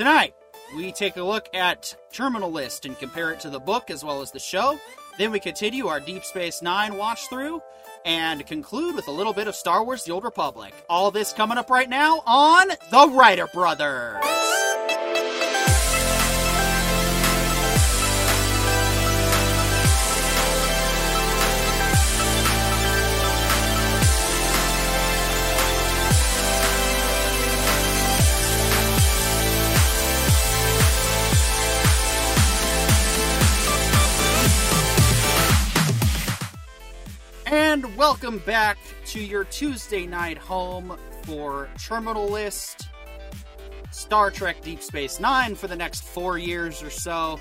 Tonight, we take a look at Terminal List and compare it to the book as well as the show. Then we continue our Deep Space Nine watch through and conclude with a little bit of Star Wars The Old Republic. All this coming up right now on The Writer Brothers. Welcome back to your Tuesday night home for Terminal List, Star Trek Deep Space Nine for the next four years or so.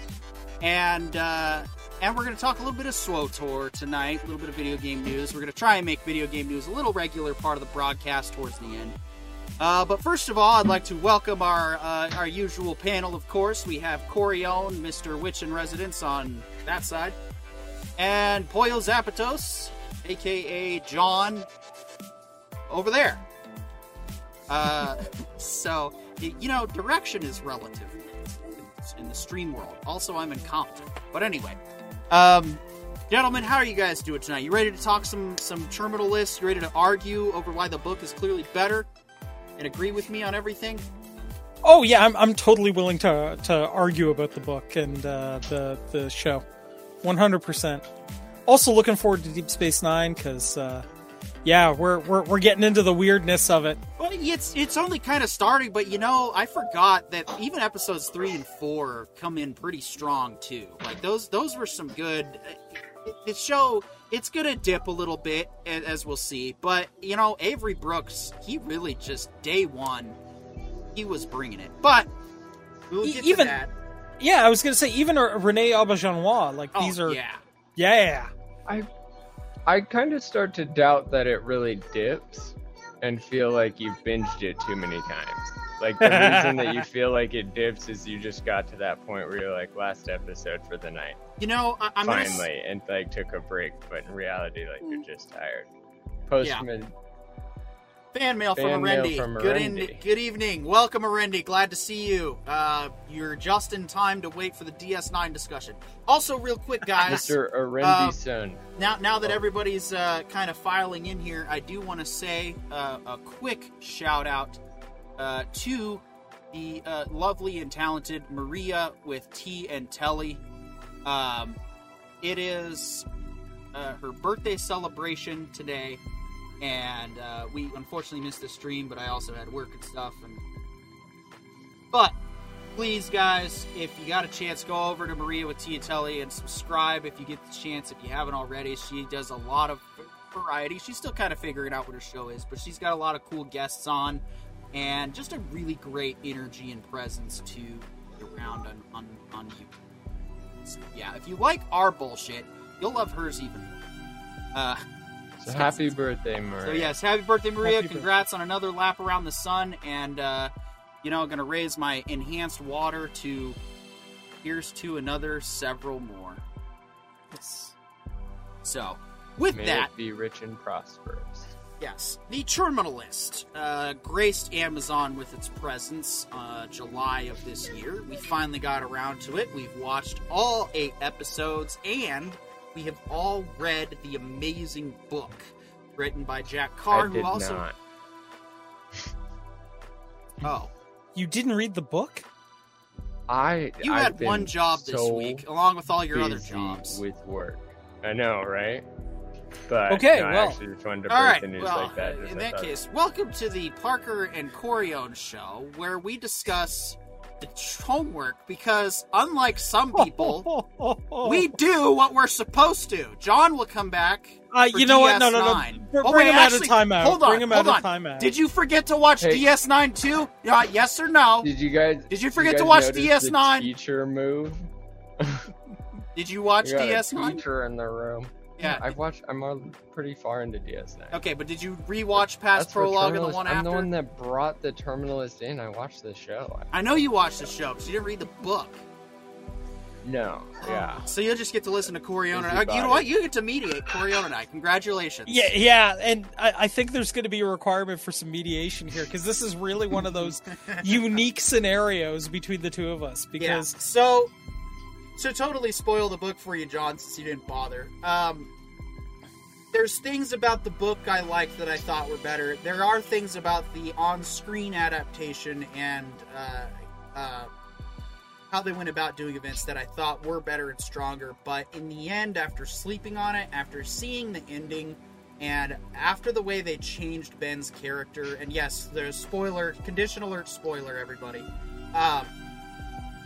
And uh, and we're going to talk a little bit of SWTOR tonight, a little bit of video game news. We're going to try and make video game news a little regular part of the broadcast towards the end. Uh, but first of all, I'd like to welcome our uh, our usual panel. Of course, we have Corey Owen, Mr. Witch in Residence on that side, and Poyo Zapatos, aka John, over there. Uh, so you know, direction is relative in the stream world. Also, I'm incompetent. But anyway, um, gentlemen, how are you guys doing tonight? You ready to talk some some terminal lists? You ready to argue over why the book is clearly better and agree with me on everything? Oh yeah, I'm I'm totally willing to to argue about the book and uh, the the show, 100. percent Also looking forward to Deep Space Nine because uh, yeah, we're we're we're getting into the weirdness of it. Well, it's it's only kind of starting, but you know, I forgot that even episodes three and four come in pretty strong too. Like those those were some good. The show it's gonna dip a little bit as we'll see, but you know, Avery Brooks he really just day one he was bringing it. But we'll even-. Yeah, I was gonna say even uh, Renee Auberjonois, like Oh, these are yeah. yeah. I I kind of start to doubt that it really dips and feel like you've binged it too many times. Like the reason that you feel like it dips is you just got to that point where you're like last episode for the night, You know, I, I'm gonna finally, and like took a break, but in reality, like you're mm. just tired. Postman, Fan mail from Fan mail Arendi. Good, in, good evening. Welcome, Arendi. Glad to see you. Uh, you're just in time to wait for the DS9 discussion. Also, real quick, guys. Mr. Arendi uh, now, now that Oh. everybody's uh, kind of filing in here, I do want to say uh, a quick shout out uh, to the uh, lovely and talented Maria with T and Telly. Um, it is uh, her birthday celebration today, and uh, we unfortunately missed the stream, but I also had work and stuff. And but please, guys, if you got a chance, go over to Maria with Tia Telly and subscribe if you get the chance. If you haven't already, she does a lot of variety. She's still kind of figuring out what her show is, but she's got a lot of cool guests on, and just a really great energy and presence to around on on, on YouTube. So, yeah, if you like our bullshit, you'll love hers even more. Uh, So happy birthday, Maria. so yes, happy birthday, Maria! Happy Congrats on another lap around the sun, and uh, you know, I'm gonna raise my enhanced water to here's to another several more. Yes. So, with May that, it be rich and prosperous. yes, the Terminal List uh, graced Amazon with its presence uh, July of this year. We finally got around to it. We've watched all eight episodes, and we have all read the amazing book written by Jack Carr, I who also not. oh. You didn't read the book? I You I've had one job this so week, along with all your other jobs. with work. I know, right? But Okay, no, I well- actually just wanted to all break right, the news well, like that. in I that thought- case, welcome to the Parker and Corione show, where we discuss the homework because, unlike some people, we do what we're supposed to. John will come back. Uh, you know what? No, no, no. Br- Oh, bring wait, him out of timeout. Hold on, bring him hold out on. of timeout. Did you forget to watch Hey. DS9 too? Uh, yes or no? Did you guys? Did you forget to watch DS9? The teacher move. Did you watch We got DS9? teacher in the room. Yeah. I've watched. I'm al- pretty far into DS9. Okay, but did you rewatch past That's for prologue and the Terminal List. one I'm after? the one that brought the Terminal List in. I watched the show. I know you watched the show because you didn't read the book. No, yeah. So you'll just get to listen to Coriona. Busy Uh, You know what? You get to mediate Coriona and I. Congratulations. Yeah, yeah, and I, I think there's going to be a requirement for some mediation here because this is really one of those unique scenarios between the two of us. Yeah. Because So, to totally spoil the book for you, John, since you didn't bother. Um, there's things about the book I liked that I thought were better. There are things about the on-screen adaptation and uh, uh, how they went about doing events that I thought were better and stronger. But in the end, after sleeping on it, after seeing the ending, and after the way they changed Ben's character, and yes, there's spoiler, condition alert, spoiler, everybody. Um,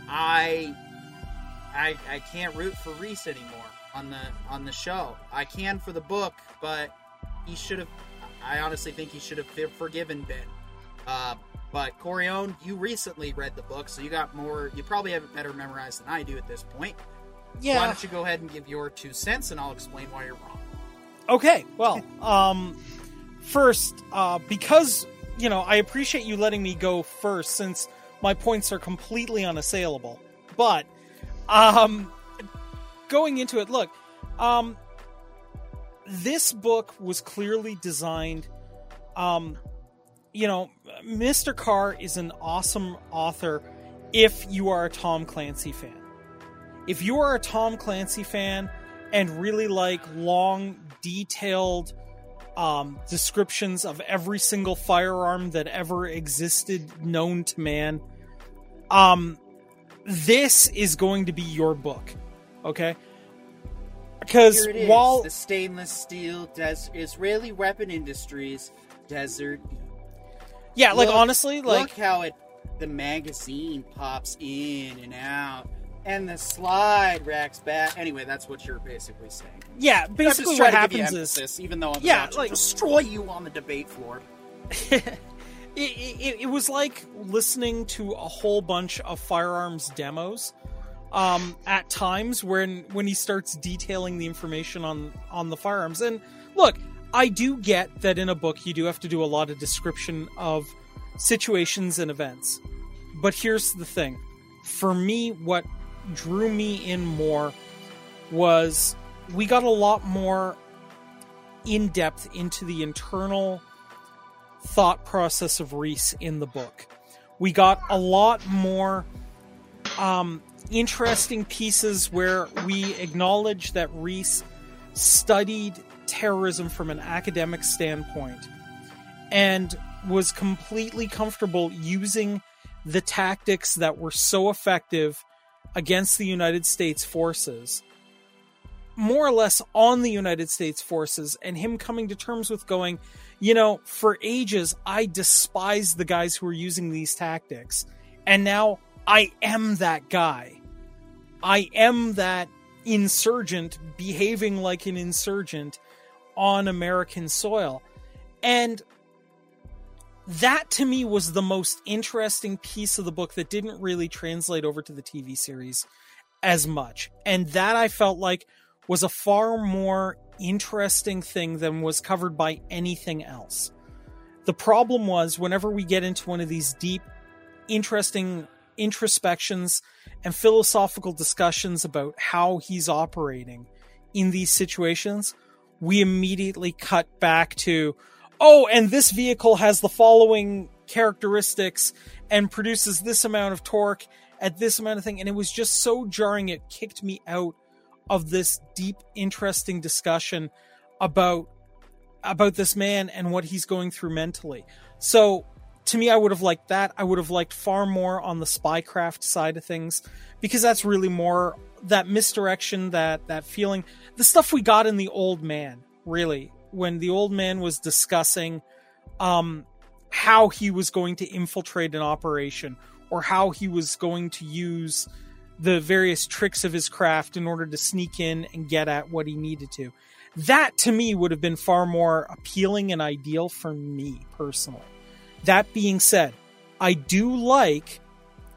I, I, I can't root for Reese anymore on the on the show. I can for the book, but he should have. I honestly think he should have forgiven Ben. Uh, but Corione, you recently read the book, so you got more. You probably have it better memorized than I do at this point. Yeah. Why don't you go ahead and give your two cents, and I'll explain why you're wrong. okay. Well, um, first, uh, because you know, I appreciate you letting me go first since my points are completely unassailable. But, um, going into it, look, um, this book was clearly designed. Um, you know, Mr. Carr is an awesome author if you are a Tom Clancy fan. If you are a Tom Clancy fan and really like long, detailed um, descriptions of every single firearm that ever existed known to man, um, this is going to be your book. Okay? Because Here it is, while the stainless steel Des- Israeli weapon industries desert. yeah, like Look- honestly, like look how it the magazine pops in and out, and the slide racks back. Anyway, that's what you're basically saying. yeah, basically what trying to give you happens is even though I'm Yeah, like- destroy you on the debate floor. it, it, it was like listening to a whole bunch of firearms demos um, at times when when he starts detailing the information on on the firearms. And look i do get that in a book you do have to do a lot of description of situations and events. But here's the thing. For me what drew me in more was we got a lot more in depth into the internal thought process of Reese in the book. We got a lot more um, interesting pieces where we acknowledge that Reese studied terrorism from an academic standpoint and was completely comfortable using the tactics that were so effective against the United States forces more or less on the United States forces and him coming to terms with going, you know, for ages I despised the guys who were using these tactics. And now I am that guy. I am that insurgent behaving like an insurgent on American soil. And that to me was the most interesting piece of the book that didn't really translate over to the TV series as much. And that I felt like was a far more interesting thing than was covered by anything else. The problem was whenever we get into one of these deep, interesting introspections and philosophical discussions about how he's operating in these situations, we immediately cut back to, oh, and this vehicle has the following characteristics and produces this amount of torque at this amount of thing. And it was just so jarring, it kicked me out of this deep, interesting discussion about about this man and what he's going through mentally. So to me, I would have liked that. I would have liked far more on the spycraft side of things because that's really more that misdirection, that that feeling, the stuff we got in the old man. Really, when the old man was discussing um, how he was going to infiltrate an operation or how he was going to use the various tricks of his craft in order to sneak in and get at what he needed to. That to me would have been far more appealing and ideal for me personally. That being said, I do like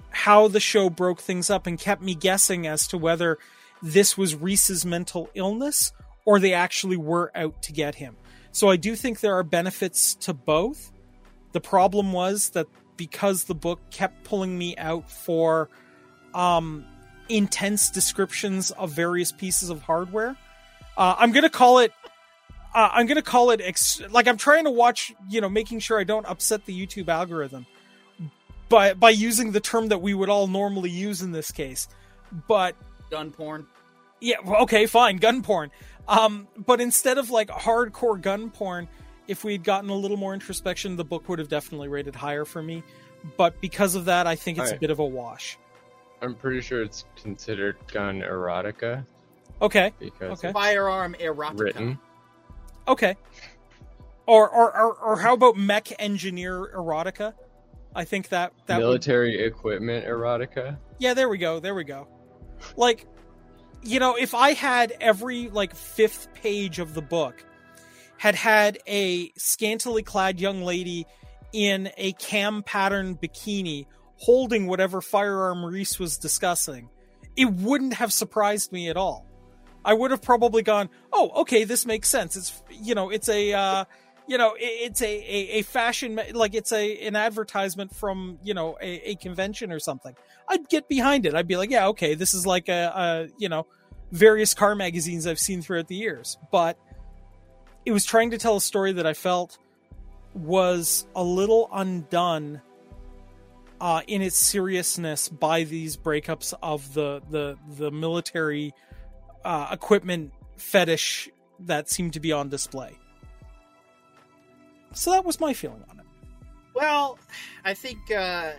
how the show broke things up and kept me guessing as to whether this was Reese's mental illness or they actually were out to get him. So I do think there are benefits to both. The problem was that because the book kept pulling me out for um intense descriptions of various pieces of hardware. Uh, I'm gonna call it. Uh, I'm gonna call it ex- like I'm trying to watch, you know, making sure I don't upset the YouTube algorithm by by using the term that we would all normally use in this case. But gun porn. Yeah, okay, fine, gun porn. Um, but instead of like hardcore gun porn, if we'd gotten a little more introspection, the book would have definitely rated higher for me. But because of that, I think it's a bit of a wash. I'm pretty sure it's considered gun erotica Okay, because Okay. Firearm erotica. written. okay. Or or or, or how about mech engineer erotica? I think that that would Military equipment erotica. Yeah, there we go. There we go. Like, you know, if I had every like fifth page of the book had had a scantily clad young lady in a cam pattern bikini holding whatever firearm Reese was discussing, it wouldn't have surprised me at all. I would have probably gone, "Oh, okay, this makes sense. It's you know, it's a uh, you know, it's a, a, a fashion like it's a an advertisement from you know a, a convention or something." I'd get behind it. I'd be like, "Yeah, okay, this is like a, a you know various car magazines I've seen throughout the years." But it was trying to tell a story that I felt was a little undone uh, in its seriousness by these breakups of the the the military uh, equipment fetish that seemed to be on display. So that was my feeling on it. Well, I think uh,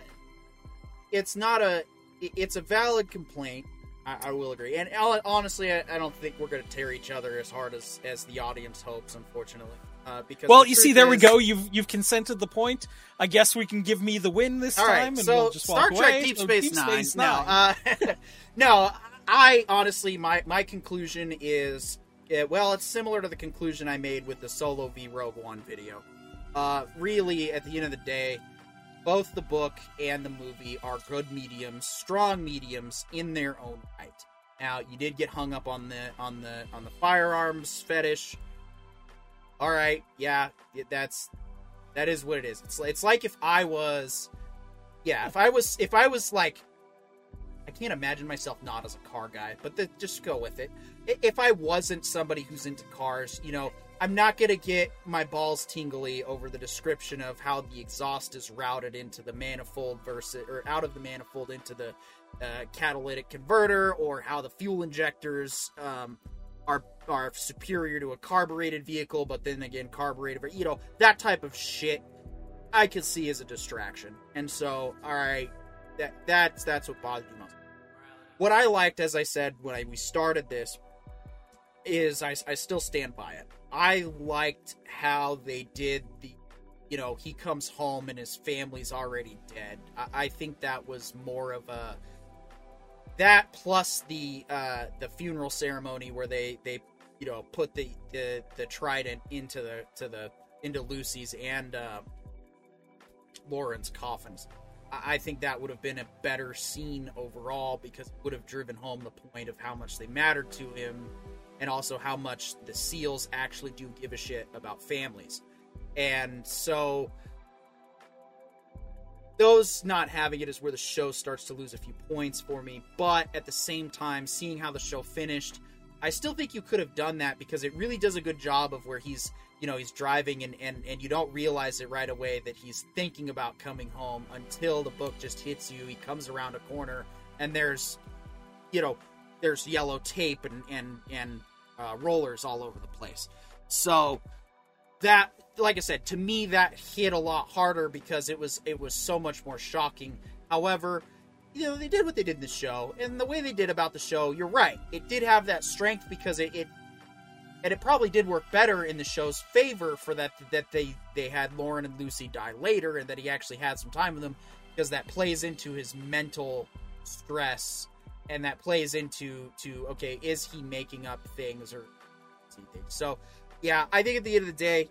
it's not a. It's a valid complaint. I, I will agree, and honestly, I, I don't think we're going to tear each other as hard as as the audience hopes. Unfortunately, uh, because Well, you see, there we go. You've you've consented the point. I guess we can give me the win this All time, and so we'll just Star walk Trek away. Deep Space, Deep Nine. Space No, uh, no. I honestly, my my conclusion is, uh, well, it's similar to the conclusion I made with the Solo v Rogue One video. Uh, really, at the end of the day, both the book and the movie are good mediums, strong mediums in their own right. Now, you did get hung up on the on the on the firearms fetish. All right, yeah, that's that is what it is. It's it's like if I was, yeah, if I was if I was like, I can't imagine myself not as a car guy, but the, just go with it. If I wasn't somebody who's into cars, you know, I'm not gonna get my balls tingly over the description of how the exhaust is routed into the manifold versus or out of the manifold into the uh, catalytic converter, or how the fuel injectors um, are are superior to a carbureted vehicle, but then again, carbureted, you know, that type of shit. I could see as a distraction, and so all right, that that's that's what bothered me most. What I liked, as I said when I, we started this, is I, I still stand by it. I liked how they did the, you know, he comes home and his family's already dead. I, I think that was more of a that plus the uh, the funeral ceremony where they they you know put the the, the trident into the to the into Lucy's and uh, Lauren's coffins. I I think that would have been a better scene overall because it would have driven home the point of how much they mattered to him and also how much the seals actually do give a shit about families. And so those not having it is where the show starts to lose a few points for me. But at the same time, seeing how the show finished, I still think you could have done that because it really does a good job of where he's, you know, he's driving and, and, and you don't realize it right away that he's thinking about coming home until the book just hits you. He comes around a corner and there's, you know, there's yellow tape and, and, and uh, rollers all over the place. So that like I said, to me that hit a lot harder because it was it was so much more shocking. However, you know, they did what they did in the show, and the way they did about the show, you're right. It did have that strength because it, it and it probably did work better in the show's favor for that that they they had Lauren and Lucy die later and that he actually had some time with them because that plays into his mental stress and that plays into to okay, is he making up things or? So yeah, I think at the end of the day,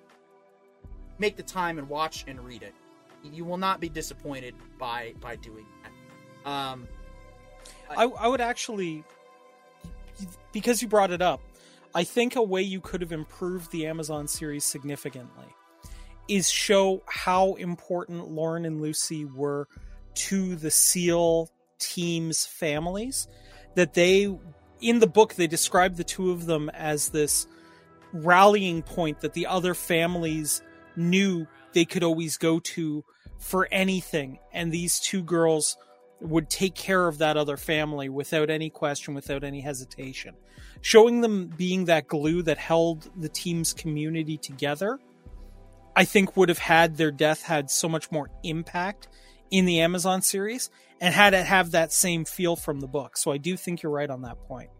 make the time and watch and read it. You will not be disappointed by by doing that. Um, I, I would actually, because you brought it up, I think a way you could have improved the Amazon series significantly is show how important Lauren and Lucy were to the SEAL team's families. that they in the book they describe the two of them as this rallying point that the other families knew they could always go to for anything and these two girls would take care of that other family without any question without any hesitation. Showing them being that glue that held the team's community together i think would have had their death had so much more impact in the amazon series and had it have that same feel from the book. So i do think you're right on that point.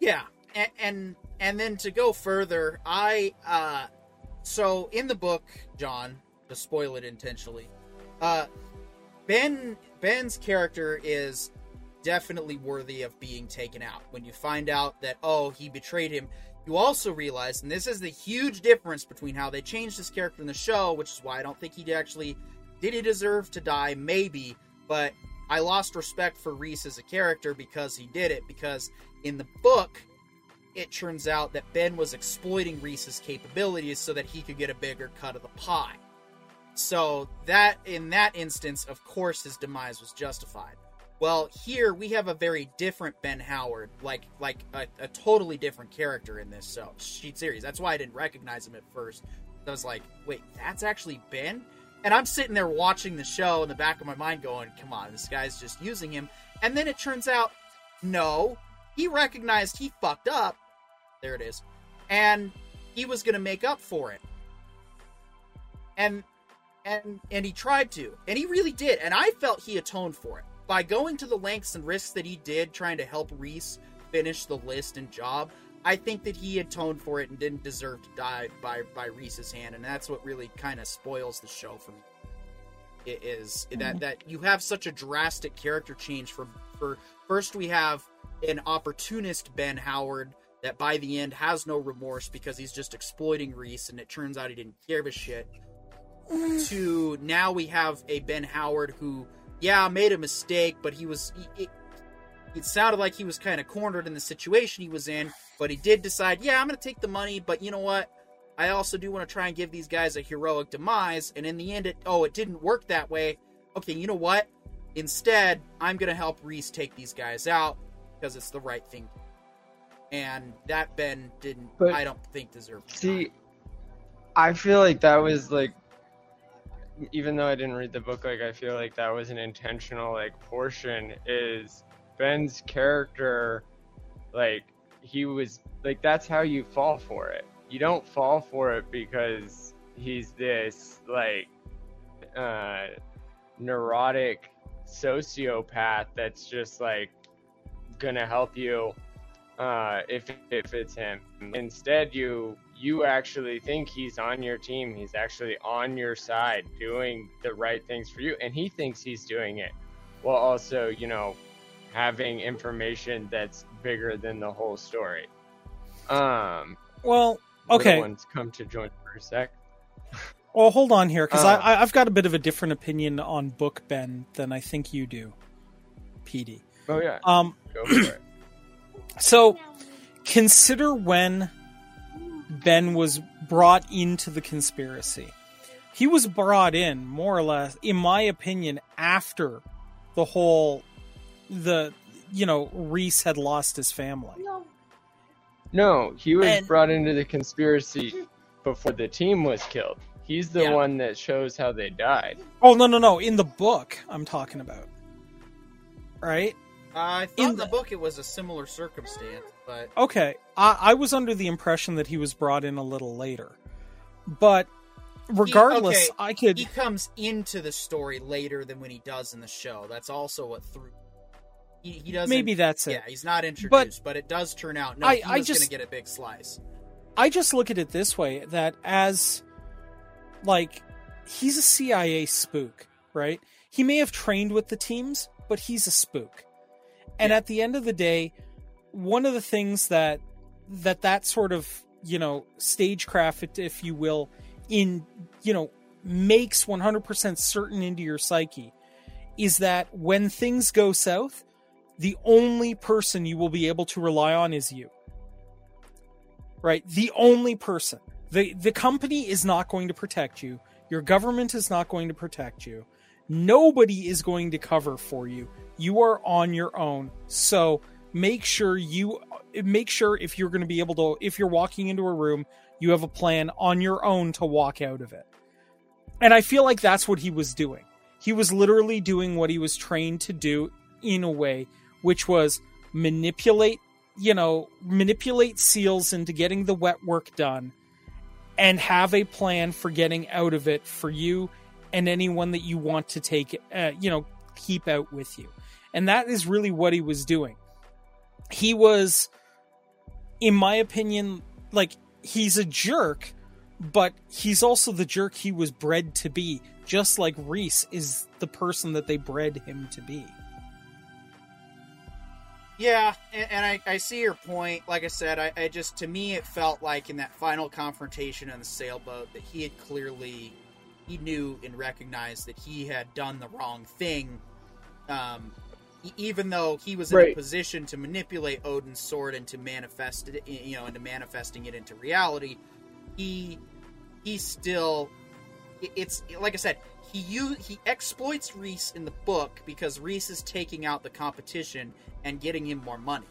Yeah, and and, and then to go further, I uh, so in the book, John, to spoil it intentionally, uh, Ben Ben's character is definitely worthy of being taken out. When you find out that oh he betrayed him, you also realize, and this is the huge difference between how they changed his character in the show, which is why I don't think he actually did he deserve to die, maybe, but I lost respect for Reese as a character because he did it. Because in the book, it turns out that Ben was exploiting Reese's capabilities so that he could get a bigger cut of the pie. So that in that instance, of course, his demise was justified. Well, here we have a very different Ben Howard, like like a, a totally different character in this so sheet series. That's why I didn't recognize him at first. I was like, wait, that's actually Ben? And I'm sitting there watching the show in the back of my mind going, come on, this guy's just using him. And then it turns out, no, he recognized he fucked up. There it is. And he was going to make up for it. And and and he tried to. And he really did. And I felt he atoned for it by going to the lengths and risks that he did trying to help Reese finish the list and job. I think that he atoned for it and didn't deserve to die by by Reese's hand, and that's what really kind of spoils the show for me. It is that mm-hmm. that you have such a drastic character change for for first we have an opportunist Ben Howard that by the end has no remorse because he's just exploiting Reese, and it turns out he didn't give a shit. to now we have a Ben Howard who, yeah, made a mistake, but he was. He, it, it sounded like he was kind of cornered in the situation he was in, but he did decide, yeah, I'm going to take the money, but you know what? I also do want to try and give these guys a heroic demise, and in the end, it oh, it didn't work that way. Okay, you know what? Instead, I'm going to help Reese take these guys out because it's the right thing. And that Ben didn't, But- I don't think, deserve. See, die. I feel like that was like, even though I didn't read the book, like I feel like that was an intentional like portion. Is Ben's character, like he was like that's how you fall for it. You don't fall for it because he's this like uh, neurotic sociopath that's just like gonna help you uh, if if it's him. Instead, you you actually think he's on your team. He's actually on your side, doing the right things for you, and he thinks he's doing it, while also you know having information that's bigger than the whole story. Um. well okay Ones come to join for a sec. Well, hold on here because Uh. I, I've got a bit of a different opinion on Book Ben than I think you do, PD. Oh yeah, Um, go for it. So consider when Ben was brought into the conspiracy. He was brought in more or less, in my opinion, after the whole the you know Reese had lost his family. No, he was And- brought into the conspiracy before the team was killed. He's the Yeah. one that shows how they died. Oh no no no! In the book, I'm talking about, right? I thought in in the the- book it was a similar circumstance, but Okay, I, I was under the impression that he was brought in a little later, but regardless, okay, I could. he comes into the story later than when he does in the show. That's also what threw. He, he doesn't. maybe that's it. Yeah, he's not introduced, but, it does turn out. No, I- he I just- going to get a big slice. I just look at it this way: that as like he's a CIA spook, right? He may have trained with the teams, but he's a spook. And Yeah. at the end of the day, one of the things that that that sort of you know stagecraft, if you will, in you know makes 100% certain into your psyche is that when things go south, the only person you will be able to rely on is you right? The only person. The the company is not going to protect you. Your government is not going to protect you. Nobody is going to cover for you. You are on your own. So make sure you make sure if you're going to be able to if you're walking into a room, you have a plan on your own to walk out of it. And I feel like that's what he was doing. He was literally doing what he was trained to do in a way, which was manipulate, you know, manipulate seals into getting the wet work done and have a plan for getting out of it for you and anyone that you want to take, uh, you know, keep out with you. And that is really what he was doing. He was, in my opinion, like, he's a jerk, but he's also the jerk he was bred to be, just like Reese is the person that they bred him to be. Yeah, and, and I, I see your point. Like I said, I, I just to me it felt like in that final confrontation on the sailboat that he had clearly he knew and recognized that he had done the wrong thing. Um, even though he was in a position to manipulate Odin's sword and to manifest it, you know, into manifesting it into reality, he he still it's like I said, he he exploits Reese in the book because Reese is taking out the competition and getting him more money.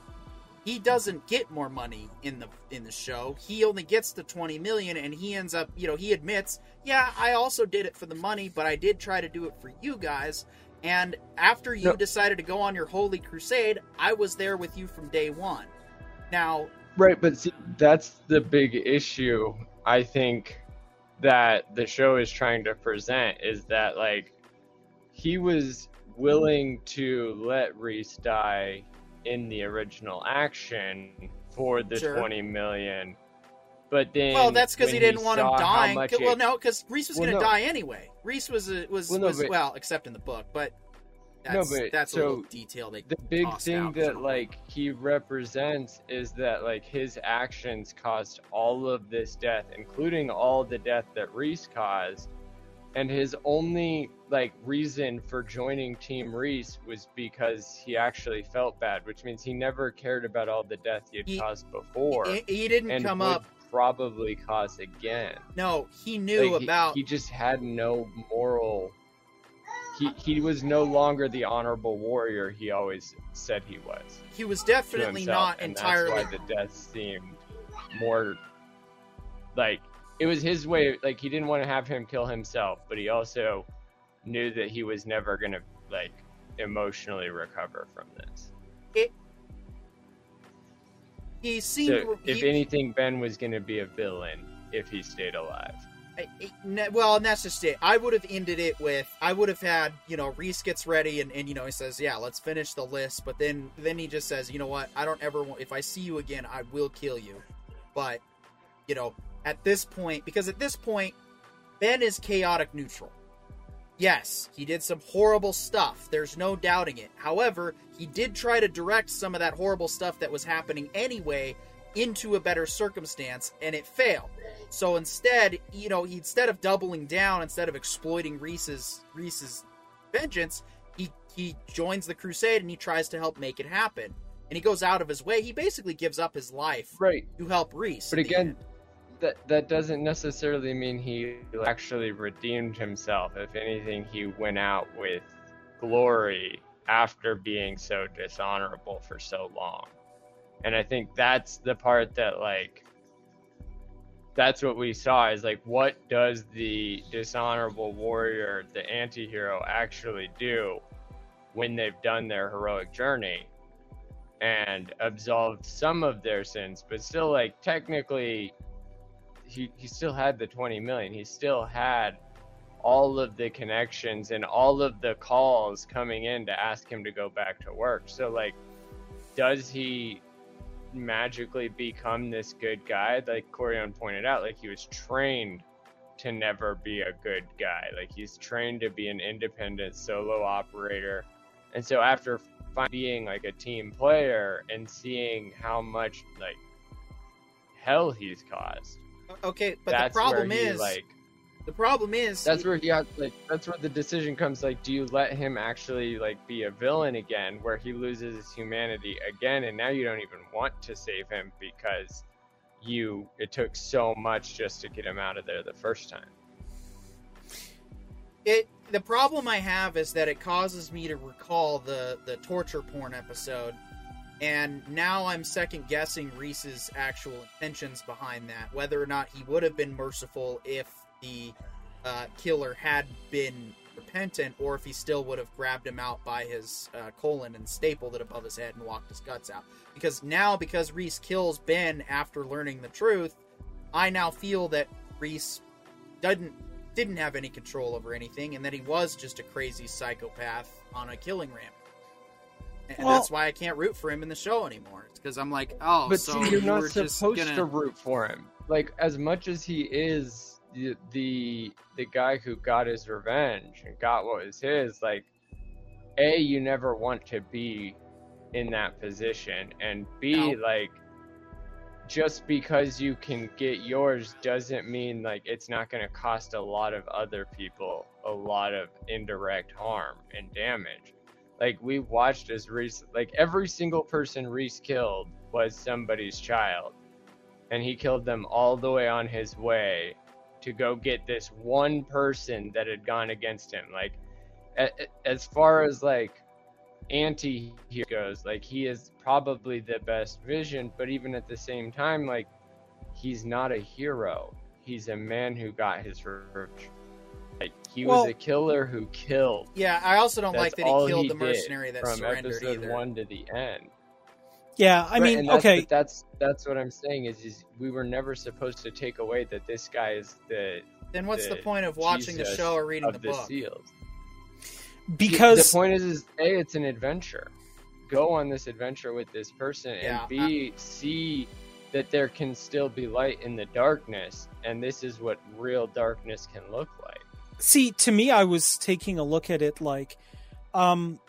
He doesn't get more money in the in the show. He only gets the 20 million and he ends up, you know, he admits, "Yeah, I also did it for the money, but I did try to do it for you guys." And after you No. decided to go on your holy crusade, I was there with you from day 1. Now, Right, but see, that's the big issue I think that the show is trying to present is that like he was willing to let Reese die in the original action for the Sure. 20 million. But then well, that's because he didn't want him dying. Well, it- no, because Reese was Well, going to no. die anyway. Reese was a, was Well, well, no, but- well, except in the book, but No, that's but- that's a so little detail. They the big thing that like he represents is that like his actions caused all of this death including all the death that reese caused and his only like reason for joining team reese was because he actually felt bad which means he never cared about all the death he had He- caused before He, he didn't come would up. Probably cause again No, he knew Like, about. he, just had no moral he, he was no longer the honorable warrior he always said he was he was definitely himself, not and entirely. That's why the death seemed more like it was his way. Like he didn't want to have him kill himself, but he also knew that he was never gonna like emotionally recover from this. He seemed. So if he- anything, Ben was gonna be a villain if he stayed alive. I- I- well, and that's just it. I would have ended it with I would have had you know Reese gets ready and, and you know he says yeah let's finish the list, but then then he just says you know what I don't ever want if I see you again I will kill you, but you know at this point because at this point Ben is chaotic neutral. Yes, he did some horrible stuff. There's no doubting it. However, he did try to direct some of that horrible stuff that was happening anyway into a better circumstance, and it failed. So instead, you know, he, instead of doubling down, instead of exploiting Reese's Reese's vengeance, he he joins the crusade and he tries to help make it happen. And he goes out of his way. He basically gives up his life Right. to help Reese. But again. That that doesn't necessarily mean he actually redeemed himself. If anything, he went out with glory after being so dishonorable for so long. And I think that's the part that like that's what we saw is like what does the dishonorable warrior, the anti-hero actually do when they've done their heroic journey? and absolved some of their sins, but still, like technically, he he still had the twenty million. He still had all of the connections and all of the calls coming in to ask him to go back to work. So, like, does he magically become this good guy? Like Corion pointed out, like he was trained to never be a good guy. Like he's trained to be an independent solo operator. And so after being like a team player and seeing how much like hell he's caused, okay, but that's the problem where he, is like the problem is that's where he has like that's where the decision comes like do you let him actually like be a villain again where he loses his humanity again and now you don't even want to save him because you it took so much just to get him out of there the first time. It the problem I have is that it causes me to recall the the torture porn episode, and now I'm second guessing Reese's actual intentions behind that, whether or not he would have been merciful if the uh, killer had been repentant, or if he still would have grabbed him out by his uh, colon and stapled it above his head and walked his guts out. Because now, because Reese kills Ben after learning the truth, I now feel that Reese didn't didn't have any control over anything, and that he was just a crazy psychopath on a killing ramp. And Well- that's why I can't root for him in the show anymore. It's because I'm like, oh, But so see, you're not supposed gonna... to root for him. Like as much as he is the, the the guy who got his revenge and got what was his, like a you never want to be in that position, and b No. like just because you can get yours doesn't mean like it's not going to cost a lot of other people a lot of indirect harm and damage. Like we watched as Reese, like every single person Reese killed was somebody's child, and he killed them all the way on his way to go get this one person that had gone against him. Like, as far as like anti hero goes, like he is probably the best vision, but even at the same time, like he's not a hero. He's a man who got his revenge. Like he Well- was a killer who killed. Yeah, I also don't like that he killed he the mercenary that from surrendered episode either. one to the end. Yeah, I mean, and that's, okay, but that's that's what I'm saying is, is we were never supposed to take away that this guy is the Then what's the the point of watching the show or reading of the the book? seals. because the point is, is a it's an adventure. Go on this adventure with this person, Yeah, and b see that there can still be light in the darkness, and this is what real darkness can look like. See to me i was taking a look at it like um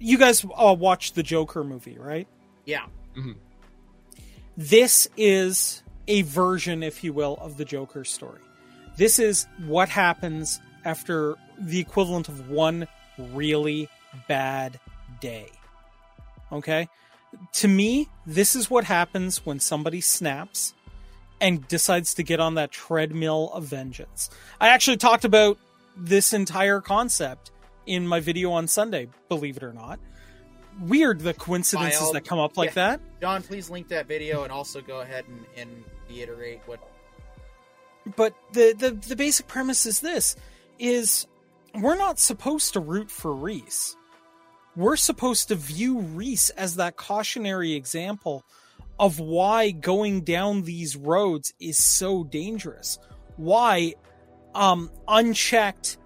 you guys uh, watched the joker movie right? Yeah, this is a version if you will of the joker story. This is what happens after the equivalent of one really bad day. Okay? To me this is what happens when somebody snaps and decides to get on that treadmill of vengeance. I actually talked about this entire concept in my video on Sunday, believe it or not. Weird the coincidences that come up like Yeah. that. John, please link that video and also go ahead and, and reiterate what. But the, the the basic premise is this is we're not supposed to root for Reese. We're supposed to view Reese as that cautionary example of why going down these roads is so dangerous. Why um unchecked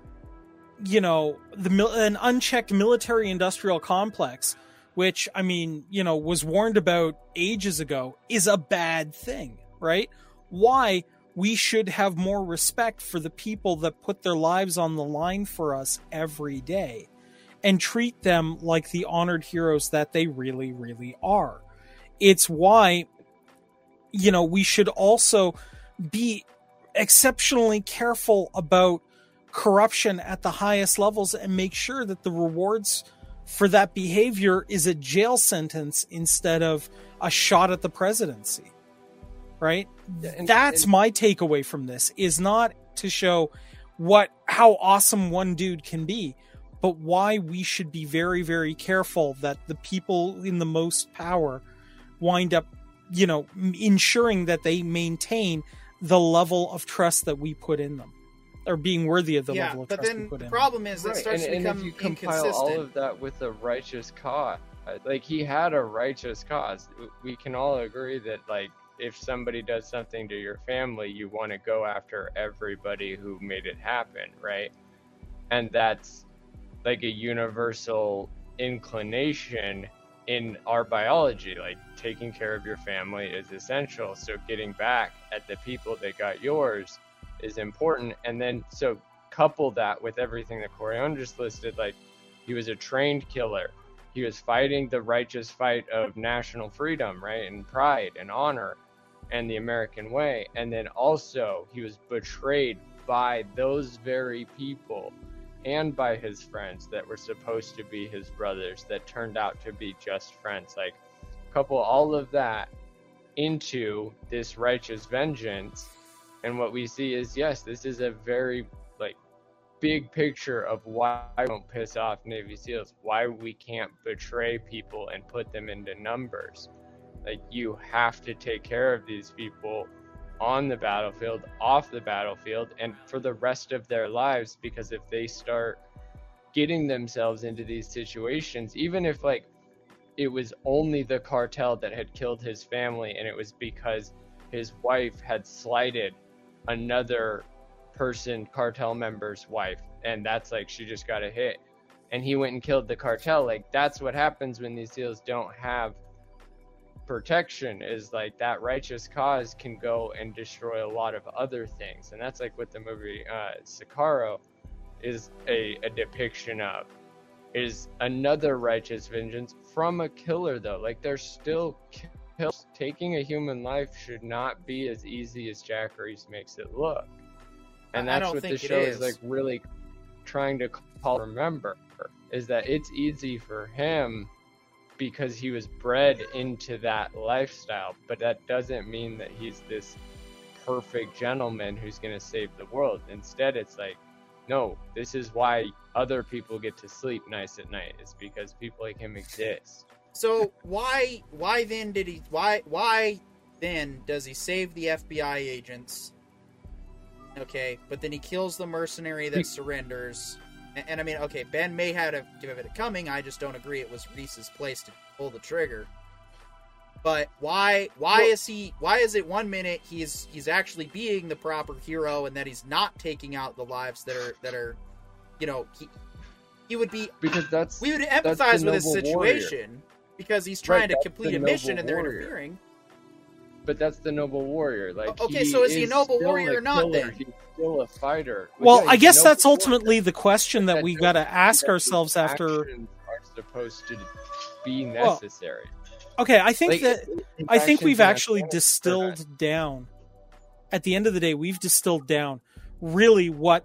you know the an unchecked military industrial complex which I mean, you know, was warned about ages ago is a bad thing, right? Why we should have more respect for the people that put their lives on the line for us every day and treat them like the honored heroes that they really, really are. It's why, you know, we should also be exceptionally careful about corruption at the highest levels and make sure that the rewards for that behavior is a jail sentence instead of a shot at the presidency. Right? and- That's and- my takeaway from this is not to show what how awesome one dude can be, but why we should be very very careful that the people in the most power wind up, you know, ensuring that they maintain the level of trust that we put in them or being worthy of the yeah, level of but trust we then put the in. problem is that Right, starts and, to and become if you compile inconsistent. all of that with a righteous cause, uh, like he had a righteous cause. We can all agree that like if somebody does something to your family, you want to go after everybody who made it happen, right? And that's like a universal inclination in our biology. Like taking care of your family is essential. So getting back at the people that got yours is important. And then so couple that with everything that Corion just listed, like he was a trained killer. He was fighting the righteous fight of national freedom, right? And pride and honor and the American way. And then also he was betrayed by those very people and by his friends that were supposed to be his brothers that turned out to be just friends. Like couple all of that into this righteous vengeance and what we see is yes this is a very like big picture of why I don't piss off Navy SEALs, why we can't betray people and put them into numbers. Like you have to take care of these people on the battlefield, off the battlefield, and for the rest of their lives because if they start getting themselves into these situations, even if like it was only the cartel that had killed his family and it was because his wife had slighted another person cartel member's wife and that's like she just got a hit and he went and killed the cartel like that's what happens when these deals don't have protection is like that righteous cause can go and destroy a lot of other things. And that's like what the movie uh Sicario is a, a depiction of is another righteous vengeance from a killer though. Like there's still kills taking a human life should not be as easy as Jack Reese makes it look. And that's what the show is is. like really trying to call remember is that it's easy for him because he was bred into that lifestyle but that doesn't mean that he's this perfect gentleman who's going to save the world instead it's like no this is why other people get to sleep nice at night is because people like him exist So why why then did he why why then does he save the FBI agents? Okay, but then he kills the mercenary that surrenders. And, and I mean, okay, Ben may have to give it a coming. I just don't agree it was Reese's place to pull the trigger. But why why Well- is he why is it one minute he's he's actually being the proper hero and that he's not taking out the lives that are that are you know he he would be because that's we would empathize with his noble warrior. situation because he's trying to complete a mission noble and they're interfering. But that's the noble warrior like okay, so is he a noble still warrior or not, killer. then? he's still a fighter Well, Yeah, I guess noble that's warrior. ultimately the question that That we doesn't got to ask ourselves after. are supposed to be Well, necessary Okay, I think Like, that I think we've actually Afghanistan- distilled down. At the end of the day, we've distilled down really what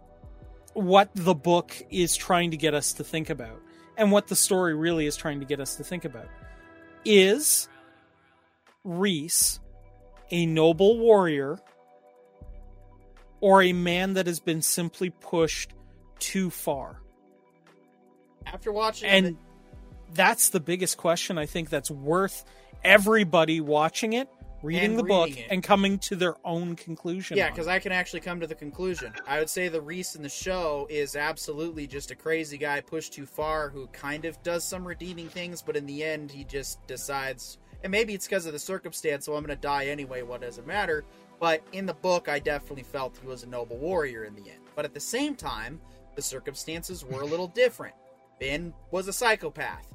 what the book is trying to get us to think about, and what the story really is trying to get us to think about. Is Reese a noble warrior, or a man that has been simply pushed too far? After watching and that's the biggest question I think that's worth everybody watching it, reading the book, it. and coming to their own conclusion. Yeah, because. I can actually come to the conclusion. I would say the Reese in the show is absolutely just a crazy guy pushed too far who kind of does some redeeming things, but in the end, he just decides. And maybe it's because of the circumstance, so I'm going to die anyway. What does it matter? But in the book, I definitely felt he was a noble warrior in the end. But at the same time, the circumstances were a little different. Ben was a psychopath,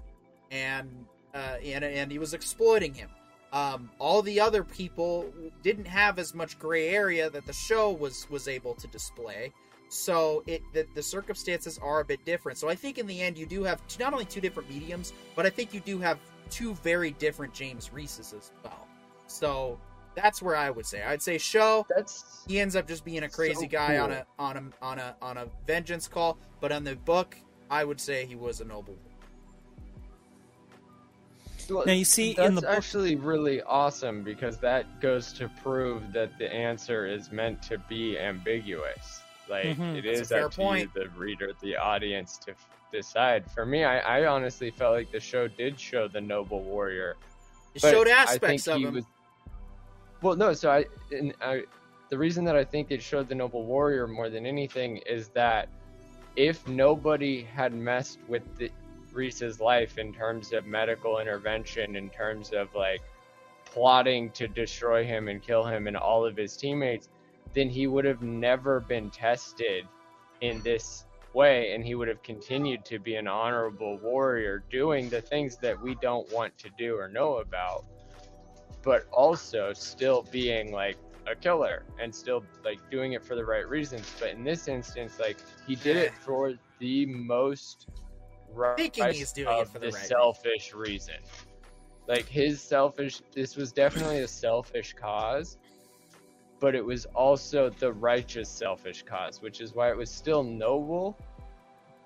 and uh, and and he was exploiting him. Um, all the other people didn't have as much gray area that the show was was able to display. So it the, the circumstances are a bit different. So I think in the end you do have not only two different mediums, but I think you do have two very different James Reeses as well. So that's where I would say. I'd say show that's he ends up just being a crazy So guy on a on a on a on a vengeance call, but on the book, I would say he was a noble. Now, you see, that's in the book- actually really awesome because that goes to prove that the answer is meant to be ambiguous. Like Mhm. it That's is up to point. you, the reader, the audience, to decide. For me, I, I honestly felt like the show did show the noble warrior. It showed aspects of him. was- well, no. So I, and I, the reason that I think it showed the noble warrior more than anything is that if nobody had messed with the, Reese's life in terms of medical intervention, in terms of like plotting to destroy him and kill him and all of his teammates, then he would have never been tested in this way and he would have continued to be an honorable warrior doing the things that we don't want to do or know about but also still being like a killer and still like doing it for the right reasons. But in this instance like he did it for the most right Thinking he's doing it for the right selfish reason. Like his selfish this was definitely a selfish cause but it was also the righteous selfish cause which is why it was still noble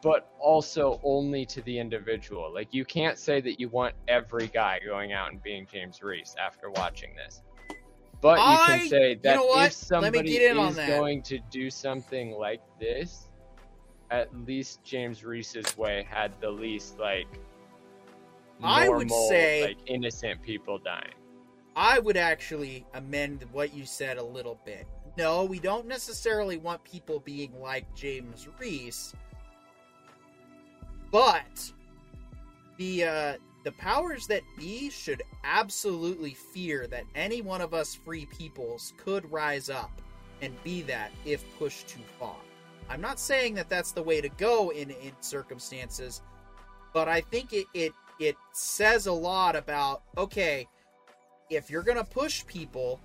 but also only to the individual. Like you can't say that you want every guy going out and being james reese after watching this. But you can say you that know if somebody get in on is going to do something like this at least James Reese's way had the least like I would say- like innocent people dying. I would actually amend what you said a little bit. No, we don't necessarily want people being like James Reese, but the uh, the powers that be should absolutely fear that any one of us free peoples could rise up and be that if pushed too far. I'm not saying that that's the way to go in in circumstances, but I think it it it says a lot about okay if you're gonna push people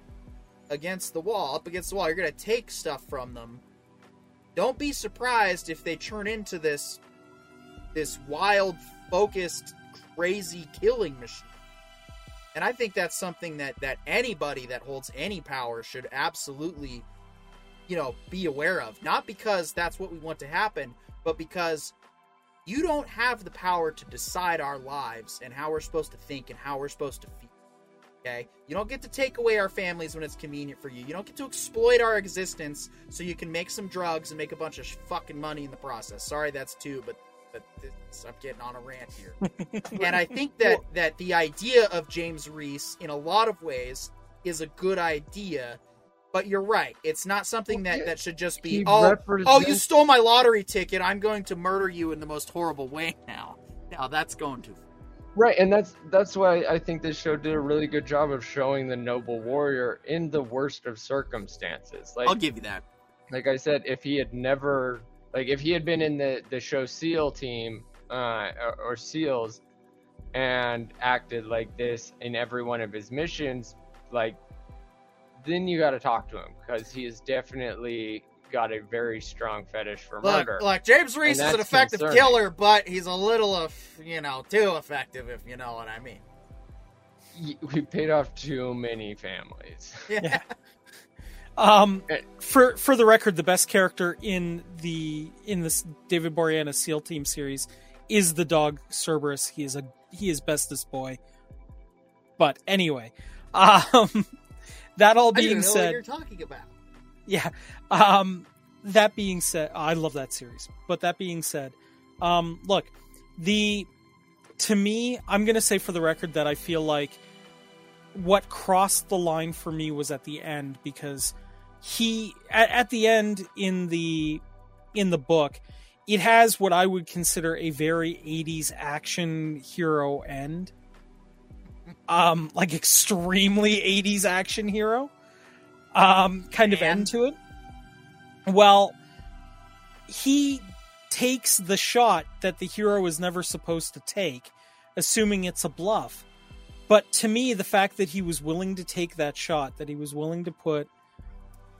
against the wall, up against the wall, you're gonna take stuff from them. Don't be surprised if they turn into this this wild, focused, crazy killing machine. And I think that's something that that anybody that holds any power should absolutely, you know, be aware of. Not because that's what we want to happen, but because you don't have the power to decide our lives and how we're supposed to think and how we're supposed to feel. Okay? You don't get to take away our families when it's convenient for you. You don't get to exploit our existence so you can make some drugs and make a bunch of fucking money in the process. Sorry, that's two, but but this, I'm getting on a rant here. and I think that that the idea of James Reese, in a lot of ways, is a good idea. But you're right; it's not something that, that should just be oh oh you stole my lottery ticket. I'm going to murder you in the most horrible way now. Now that's going too. Right, and that's that's why I think this show did a really good job of showing the noble warrior in the worst of circumstances. Like I'll give you that. like I said, if he had never like if he had been in the the show SEAL team uh, or, or SEALs and acted like this in every one of his missions, like then you got to talk to him because he is definitely got a very strong fetish for Look, murder. look, James Reese is an effective concerning. killer, but he's a little of you know too effective, if you know what I mean. We paid off too many families. Yeah. Um, Eh. for for the record, the best character in the in this David Boreanaz SEAL Team series is the dog Cerberus. He is a he is bestest boy. But anyway, um, that all I don't being know what said, you're talking about. Yeah. Um, that being said, I love that series. But that being said, um, look, the to me, I'm gonna say for the record that I feel like what crossed the line for me was at the end because he at, at the end in the in the book it has what i would consider a very 80s action hero end um like extremely 80s action hero um kind of end to it. Well he takes the shot that the hero is never supposed to take assuming it's a bluff. But to me the fact that he was willing to take that shot that he was willing to put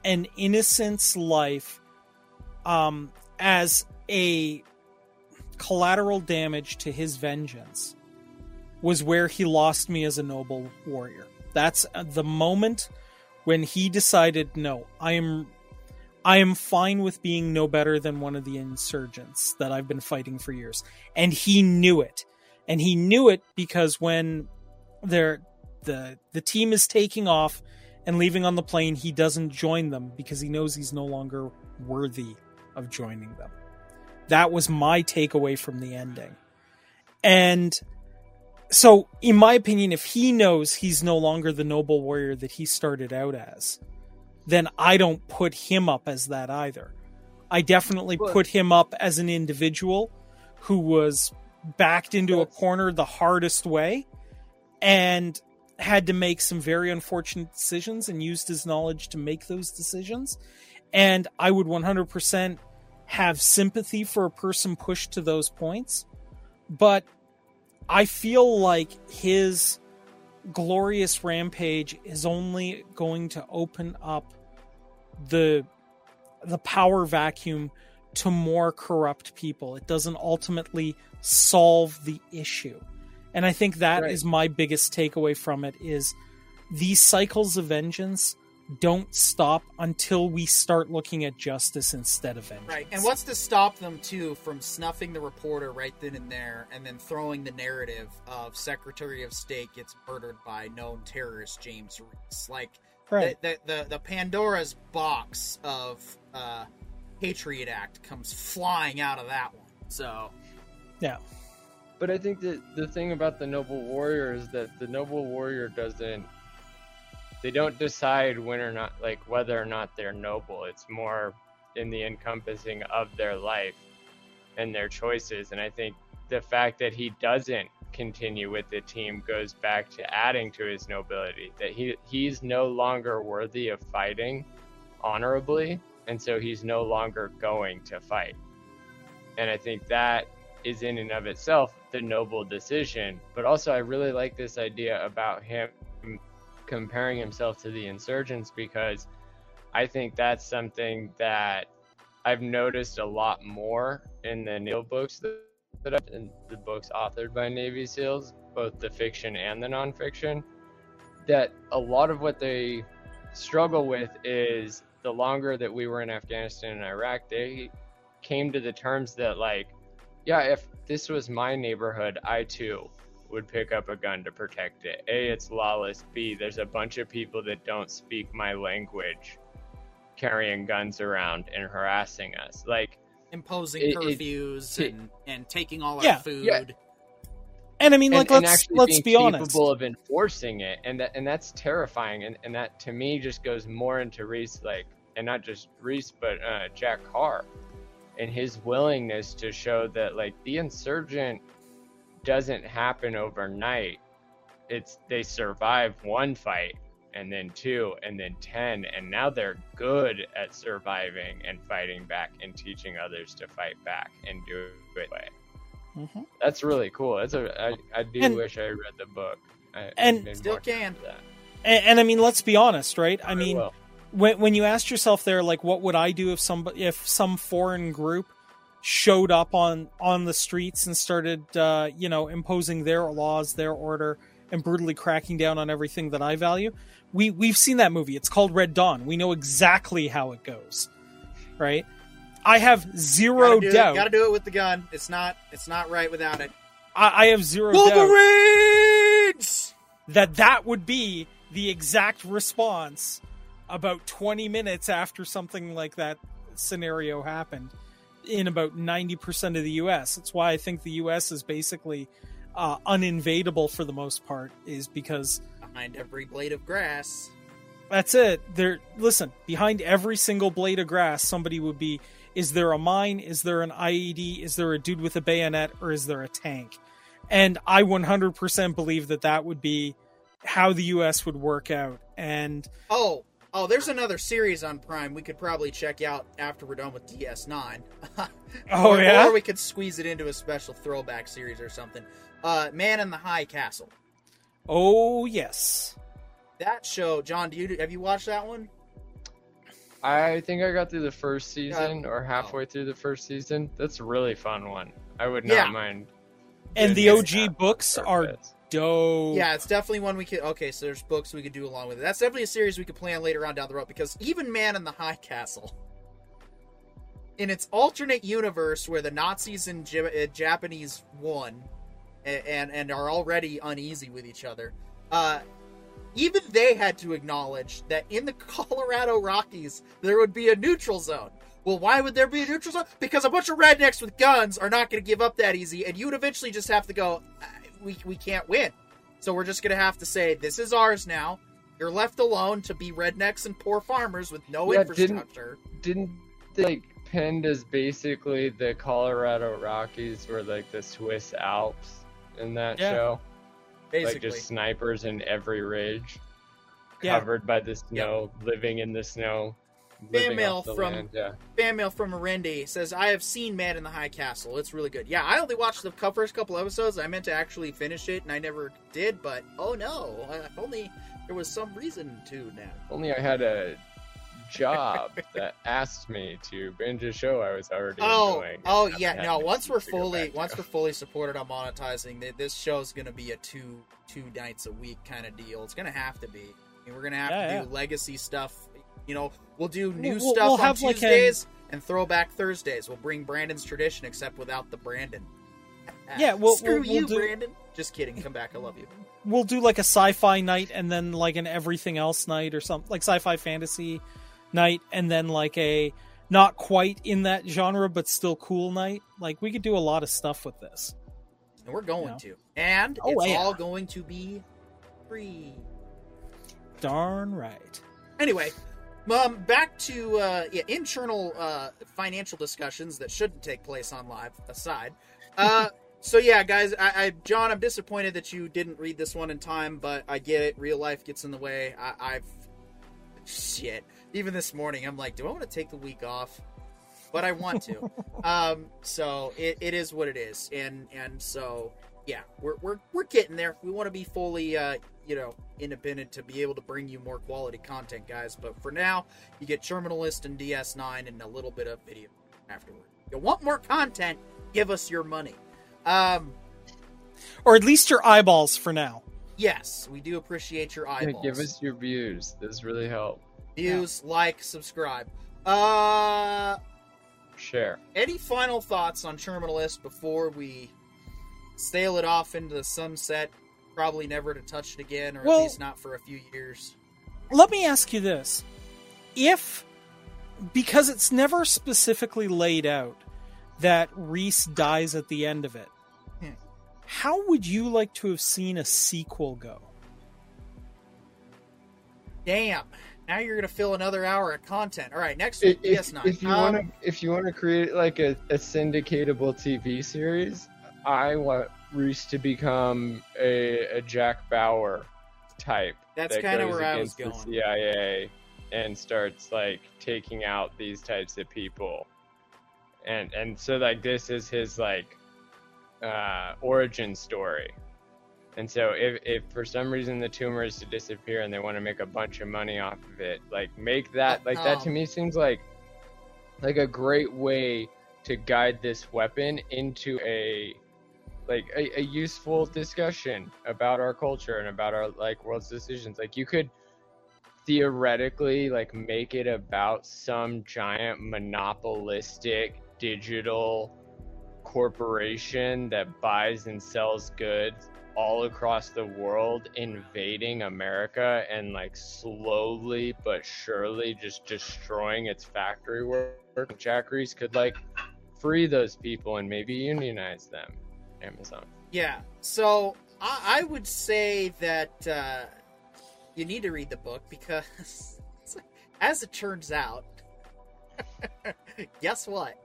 an innocent's life um as a collateral damage to his vengeance was where he lost me as a noble warrior. That's the moment when he decided no i am i am fine with being no better than one of the insurgents that i've been fighting for years. And he knew it. And he knew it because when they're the the team is taking off and leaving on the plane he doesn't join them because he knows he's no longer worthy of joining them. That was my takeaway from the ending. And so in my opinion if he knows he's no longer the noble warrior that he started out as then i don't put him up as that either i definitely put him up as an individual who was backed into a corner the hardest way and had to make some very unfortunate decisions and used his knowledge to make those decisions. And I would 100% have sympathy for a person pushed to those points. But I feel like his glorious rampage is only going to open up the the power vacuum to more corrupt people. It doesn't ultimately solve the issue. And I think that is Right. my biggest takeaway from it is these cycles of vengeance don't stop until we start looking at justice instead of vengeance. Right, and what's to stop them too from snuffing the reporter right then and there, and then throwing the narrative of Secretary of State gets murdered by known terrorist James Reese? Like right? the, the the the Pandora's box of uh, Patriot Act comes flying out of that one. So Yeah. But I think that the thing about the noble warrior is that the noble warrior doesn't they don't decide when or not like whether or not they're noble. It's more in the encompassing of their life and their choices. And I think the fact that he doesn't continue with the team goes back to adding to his nobility. That he he's no longer worthy of fighting honorably, and so he's no longer going to fight. And I think that is in and of itself the noble decision. But also, I really like this idea about him comparing himself to the insurgents because I think that's something that I've noticed a lot more in the Neil books that, I've, in the books authored by Navy SEALs, both the fiction and the nonfiction, that a lot of what they struggle with is the longer that we were in Afghanistan and Iraq, they came to the terms that like, yeah, if this was my neighborhood, I too would pick up a gun to protect it. A, it's lawless. B, there's a bunch of people that don't speak my language carrying guns around and harassing us. Like, imposing It- it- curfews it- and, and taking all our food. Yeah. And I mean, like, and, and let's actually let's being be honest. capable of enforcing it, and that and that's terrifying, and, and that to me just goes more into Reese, like, and not just Reese, but uh, Jack Carr, and his willingness to show that like the insurgent doesn't happen overnight. It's they survive one fight, and then two, and then ten, and now they're good at surviving and fighting back and teaching others to fight back and do it. Way. Mhm. That's really cool. That's a I, I do And- wish I read the book. I, And- Still can. for That. And, and I mean, let's be honest, right? I mean, will. when when you asked yourself there, like, what would I do if some if some foreign group showed up on on the streets and started, uh, you know, imposing their laws, their order, and brutally cracking down on everything that I value? We we've seen that movie. It's called Red Dawn. We know exactly how it goes, right? I have zero gotta doubt. It, gotta do it with the gun. It's not. It's not right without it. I, I have zero doubt that that would be the exact response about 20 minutes after something like that scenario happened in about 90% of the US. That's why I think the US is basically uh, uninvadable for the most part is because Behind every blade of grass. that's it. There listen, behind every single blade of grass somebody would be is there a mine? Is there an IED? Is there a dude with a bayonet or is there a tank? And I 100% believe that that would be how the US would work out. And Oh, oh, there's another series on Prime we could probably check out after we're done with DS9. oh or, yeah. Or we could squeeze it into a special throwback series or something. Uh, Man in the High Castle. Oh yes. That show, John, do you have you watched that one? I think I got through the first season Uh, or halfway through the first season. That's a really fun one. I would not Yeah. mind. And the OG books for are bits. Dope. Yeah, it's definitely one we could. Okay, so there's books we could do along with it. That's definitely a series we could plan later on down the road because even Man in the High Castle, in its alternate universe where the Nazis and J- uh, Japanese won, and, and and are already uneasy with each other, uh, even they had to acknowledge that in the Colorado Rockies there would be a neutral zone. Well, why would there be a neutral zone? Because a bunch of rednecks with guns are not going to give up that easy, and you would eventually just have to go. "Uh, We we can't win, so we're just going to have to say this is ours now. You're left alone to be rednecks and poor farmers with no Yeah, didn't- infrastructure. Didn't they like pinned as basically the Colorado Rockies were like the Swiss Alps in that Yeah. show? Basically, Like just snipers in every ridge, Yeah. covered by the snow, living in the snow. Fan mail from- land, yeah. fan mail from Merendi says, I have seen Man in the High Castle. It's really good. Yeah, I only watched the first couple episodes. I meant to actually finish it, and I never did, but oh no. If only there was some reason to now. Only I had a job that asked me to binge a show I was already Oh, enjoying. oh yeah. had No, once we're excuse to go fully once we're fully supported on monetizing, th- this show's gonna be a two two nights a week kind of deal. It's gonna have to be. I mean, we're gonna have Yeah, to do legacy stuff. You know, we'll do new We'll- stuff we'll on have, like, a- Tuesdays and throwback Thursdays. We'll bring Brandon's tradition, except without the Brandon. Yeah, we'll- screw we'll- we'll you, do- Brandon. Just kidding. Come back. I love you. We'll do like a sci-fi night and then like an everything else night or something like sci-fi fantasy night and then like a not quite in that genre, but still cool night. Like we could do a lot of stuff with this. And we're going Yeah. to. And Oh, it's yeah. all going to be free. Darn right. Anyway, um, back to uh, yeah, internal uh, financial discussions that shouldn't take place on live aside. Uh, so yeah, guys, I, I John, I'm disappointed that you didn't read this one in time, but I get it. Real life gets in the way. I, I've shit. Even this morning, I'm like, do I want to take the week off? But I want to. um, so it, it is what it is, and and so yeah, we're we're we're getting there. We want to be fully, uh, you know, independent to be able to bring you more quality content, guys. But for now, you get Terminal List and DS9 and a little bit of video afterward. You want more content? Give us your money. Um, Or at least your eyeballs for now. yes, we do appreciate your Yeah, eyeballs. give us your views. This really helps. views, like, subscribe. Uh, Share. any final thoughts on Terminal List before we sail it off into the sunset? Probably never to touch it again, or Well- at least not for a few years. Let me ask you this. If, because it's never specifically laid out that Reese dies at the end of it, Hmm. how would you like to have seen a sequel go? Damn! Now you're gonna fill another hour of content. All right, next week, If, DS9. if you Um, want to, if you want to create like a, a syndicatable TV series, I want Reese to become a, a Jack Bauer type. That's that kinda goes where I was going. The CIA and starts like taking out these types of people, and and so like this is his like uh, origin story. And so if, if for some reason the tumor is to disappear and they want to make a bunch of money off of it, like make that like that to Um. me seems like like a great way to guide this weapon into a like a, a useful discussion about our culture and about our like world's decisions. Like you could theoretically like make it about some giant monopolistic digital corporation that buys and sells goods all across the world invading America and like slowly but surely just destroying its factory work. Jack Reese could like free those people and maybe unionize them. Amazon. Yeah. So I, I would say that uh, you need to read the book because, as it turns out, guess what?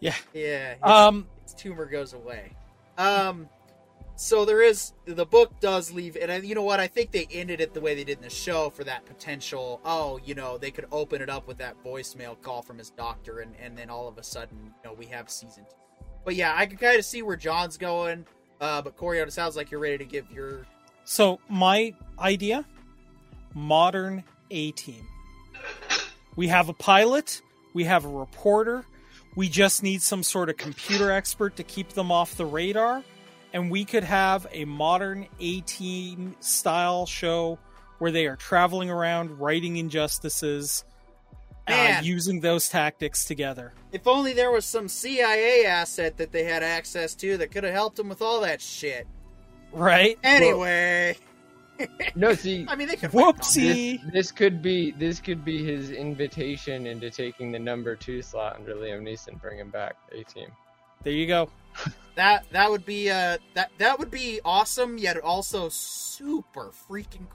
Yeah. Yeah. His, Um, his tumor goes away. Um. So there is the book does leave, and I, you know what? I think they ended it the way they did in the show for that potential. Oh, you know, they could open it up with that voicemail call from his doctor, and and then all of a sudden, you know, we have season two. But yeah, I can kind of see where John's going. Uh, but Corey, it sounds like you're ready to give your. So my idea, modern A team. We have a pilot, we have a reporter, we just need some sort of computer expert to keep them off the radar, and we could have a modern A team style show where they are traveling around righting injustices, uh, using those tactics together. If only there was some CIA asset that they had access to that could have helped them with all that shit. Right? Anyway, No, see, I mean they could. write comics. Whoopsie. this, this could be this could be his invitation into taking the number two slot under Liam Neeson, bring him back A team. There you go. That that would be uh that that would be awesome, yet also super freaking.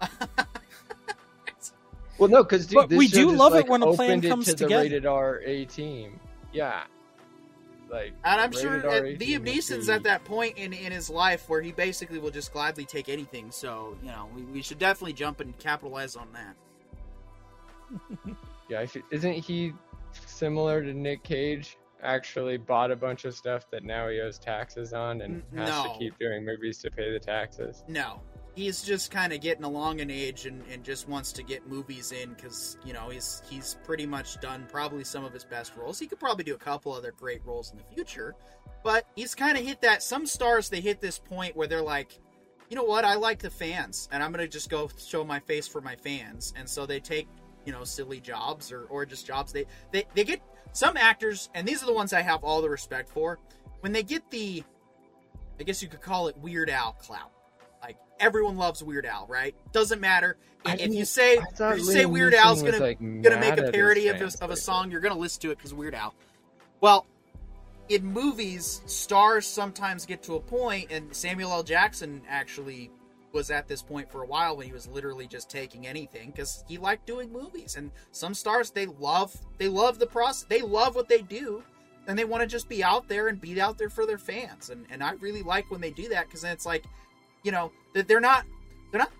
Well, no, because But we do love it when a plan opened it comes to together. the rated R A team. Yeah, like And I'm sure R Liam Neeson's be- at that point in, in his life where he basically will just gladly take anything. So you know, we, we should definitely jump and capitalize on that. Yeah, isn't he similar to Nick Cage? Actually, bought a bunch of stuff that now he owes taxes on and has no. to keep doing movies to pay the taxes. No, he's just kind of getting along in age and, and just wants to get movies in because you know he's he's pretty much done probably some of his best roles. He could probably do a couple other great roles in the future, but he's kind of hit that. Some stars they hit this point where they're like, you know what, I like the fans, and I'm gonna just go show my face for my fans, and so they take you know silly jobs or or just jobs they they they get some actors, and these are the ones I have all the respect for when they get the, I guess you could call it Weird Al clout everyone loves Weird Al, right? Doesn't matter I if you say if you say Weird Al's gonna like, gonna make a parody of this, of a song, you're gonna listen to it because Weird Al. Well, in movies, stars sometimes get to a point, and Samuel L. Jackson actually was at this point for a while when he was literally just taking anything because he liked doing movies. And some stars they love they love the process, they love what they do, and they want to just be out there and be out there for their fans. And and I really like when they do that because then it's like, you know, that they're not they're not.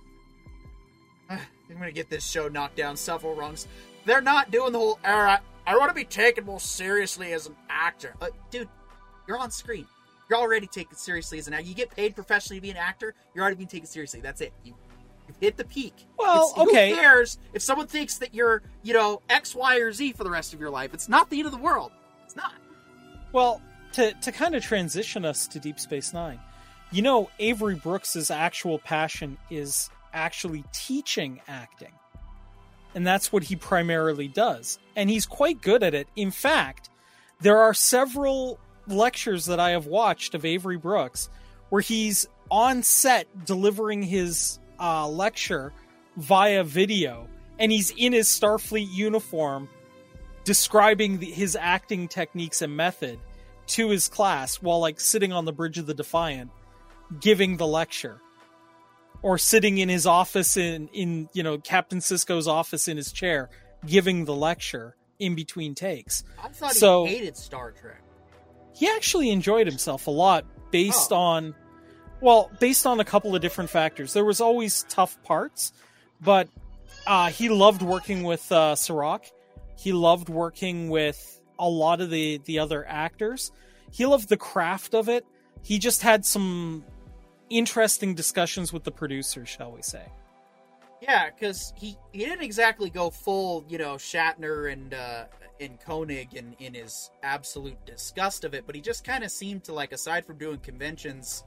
I'm gonna get this show knocked down several rungs. They're not doing the whole. All right, I want to be taken more seriously as an actor. Uh, dude, you're on screen. You're already taken seriously as an actor. You get paid professionally to be an actor. You're already being taken seriously. That's it. You, you've hit the peak. Well, It's- okay. Who cares if someone thinks that you're, you know, X, Y, or Z for the rest of your life? It's not the end of the world. It's not. Well, to to kind of transition us to Deep Space Nine, you know, Avery Brooks's actual passion is actually teaching acting, and that's what he primarily does, and he's quite good at it. In fact, there are several lectures that I have watched of Avery Brooks where he's on set delivering his uh, lecture via video, and he's in his Starfleet uniform describing the, his acting techniques and method to his class while like sitting on the bridge of the Defiant giving the lecture or sitting in his office in in you know Captain Sisko's office in his chair giving the lecture in between takes. I thought he So- hated Star Trek. He actually enjoyed himself a lot based Oh. on well, based on a couple of different factors. There was always tough parts, but uh, he loved working with uh, Cirroc. He loved working with a lot of the the other actors. He loved the craft of it. He just had some interesting discussions with the producers, shall we say? Yeah, because he, he didn't exactly go full, you know, Shatner and uh, and Koenig in, in his absolute disgust of it, but he just kind of seemed to like, aside from doing conventions,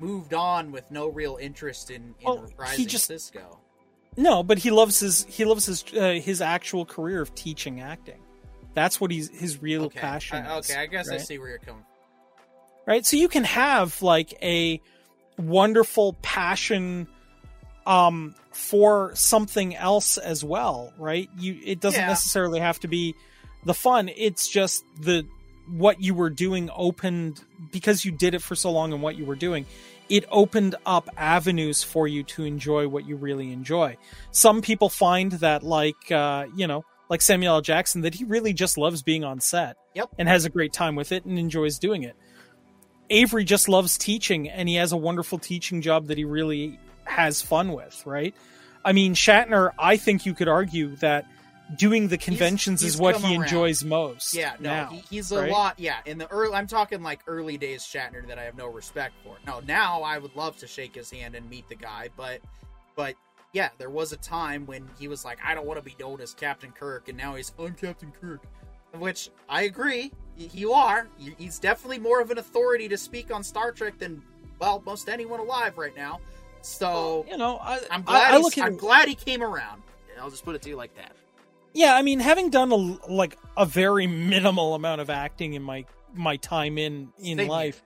moved on with no real interest in, in Well, he just- Sisko. No, but he loves his he loves his uh, his actual career of teaching acting. That's what he's his real Okay, passion. I- is, okay, I guess I see where you're coming. right? So you can have like a wonderful passion um for something else as well, right? You it doesn't Yeah. necessarily have to be the fun. It's just the what you were doing opened because you did it for so long and what you were doing. It opened up avenues for you to enjoy what you really enjoy. Some people find that like uh, you know, like Samuel L. Jackson that he really just loves being on set Yep. and has a great time with it and enjoys doing it. Avery just loves teaching and he has a wonderful teaching job that he really has fun with, right? I mean, Shatner, I think you could argue that doing the conventions he's is what he around. enjoys most. Yeah, no, now, he, he's a right? lot. Yeah, in the early, I'm talking like early days Shatner that I have no respect for. No, now I would love to shake his hand and meet the guy, but, but yeah, there was a time when he was like, I don't want to be known as Captain Kirk, and now he's I'm Captain Kirk, which I agree. y- You are. Y- He's definitely more of an authority to speak on Star Trek than well most anyone alive right now. So You know, I, I'm glad. I, he's- look at I'm glad he came around. I'll just put it to you like that. yeah. I mean, having done a like a very minimal amount of acting in my my time in in Same here. life,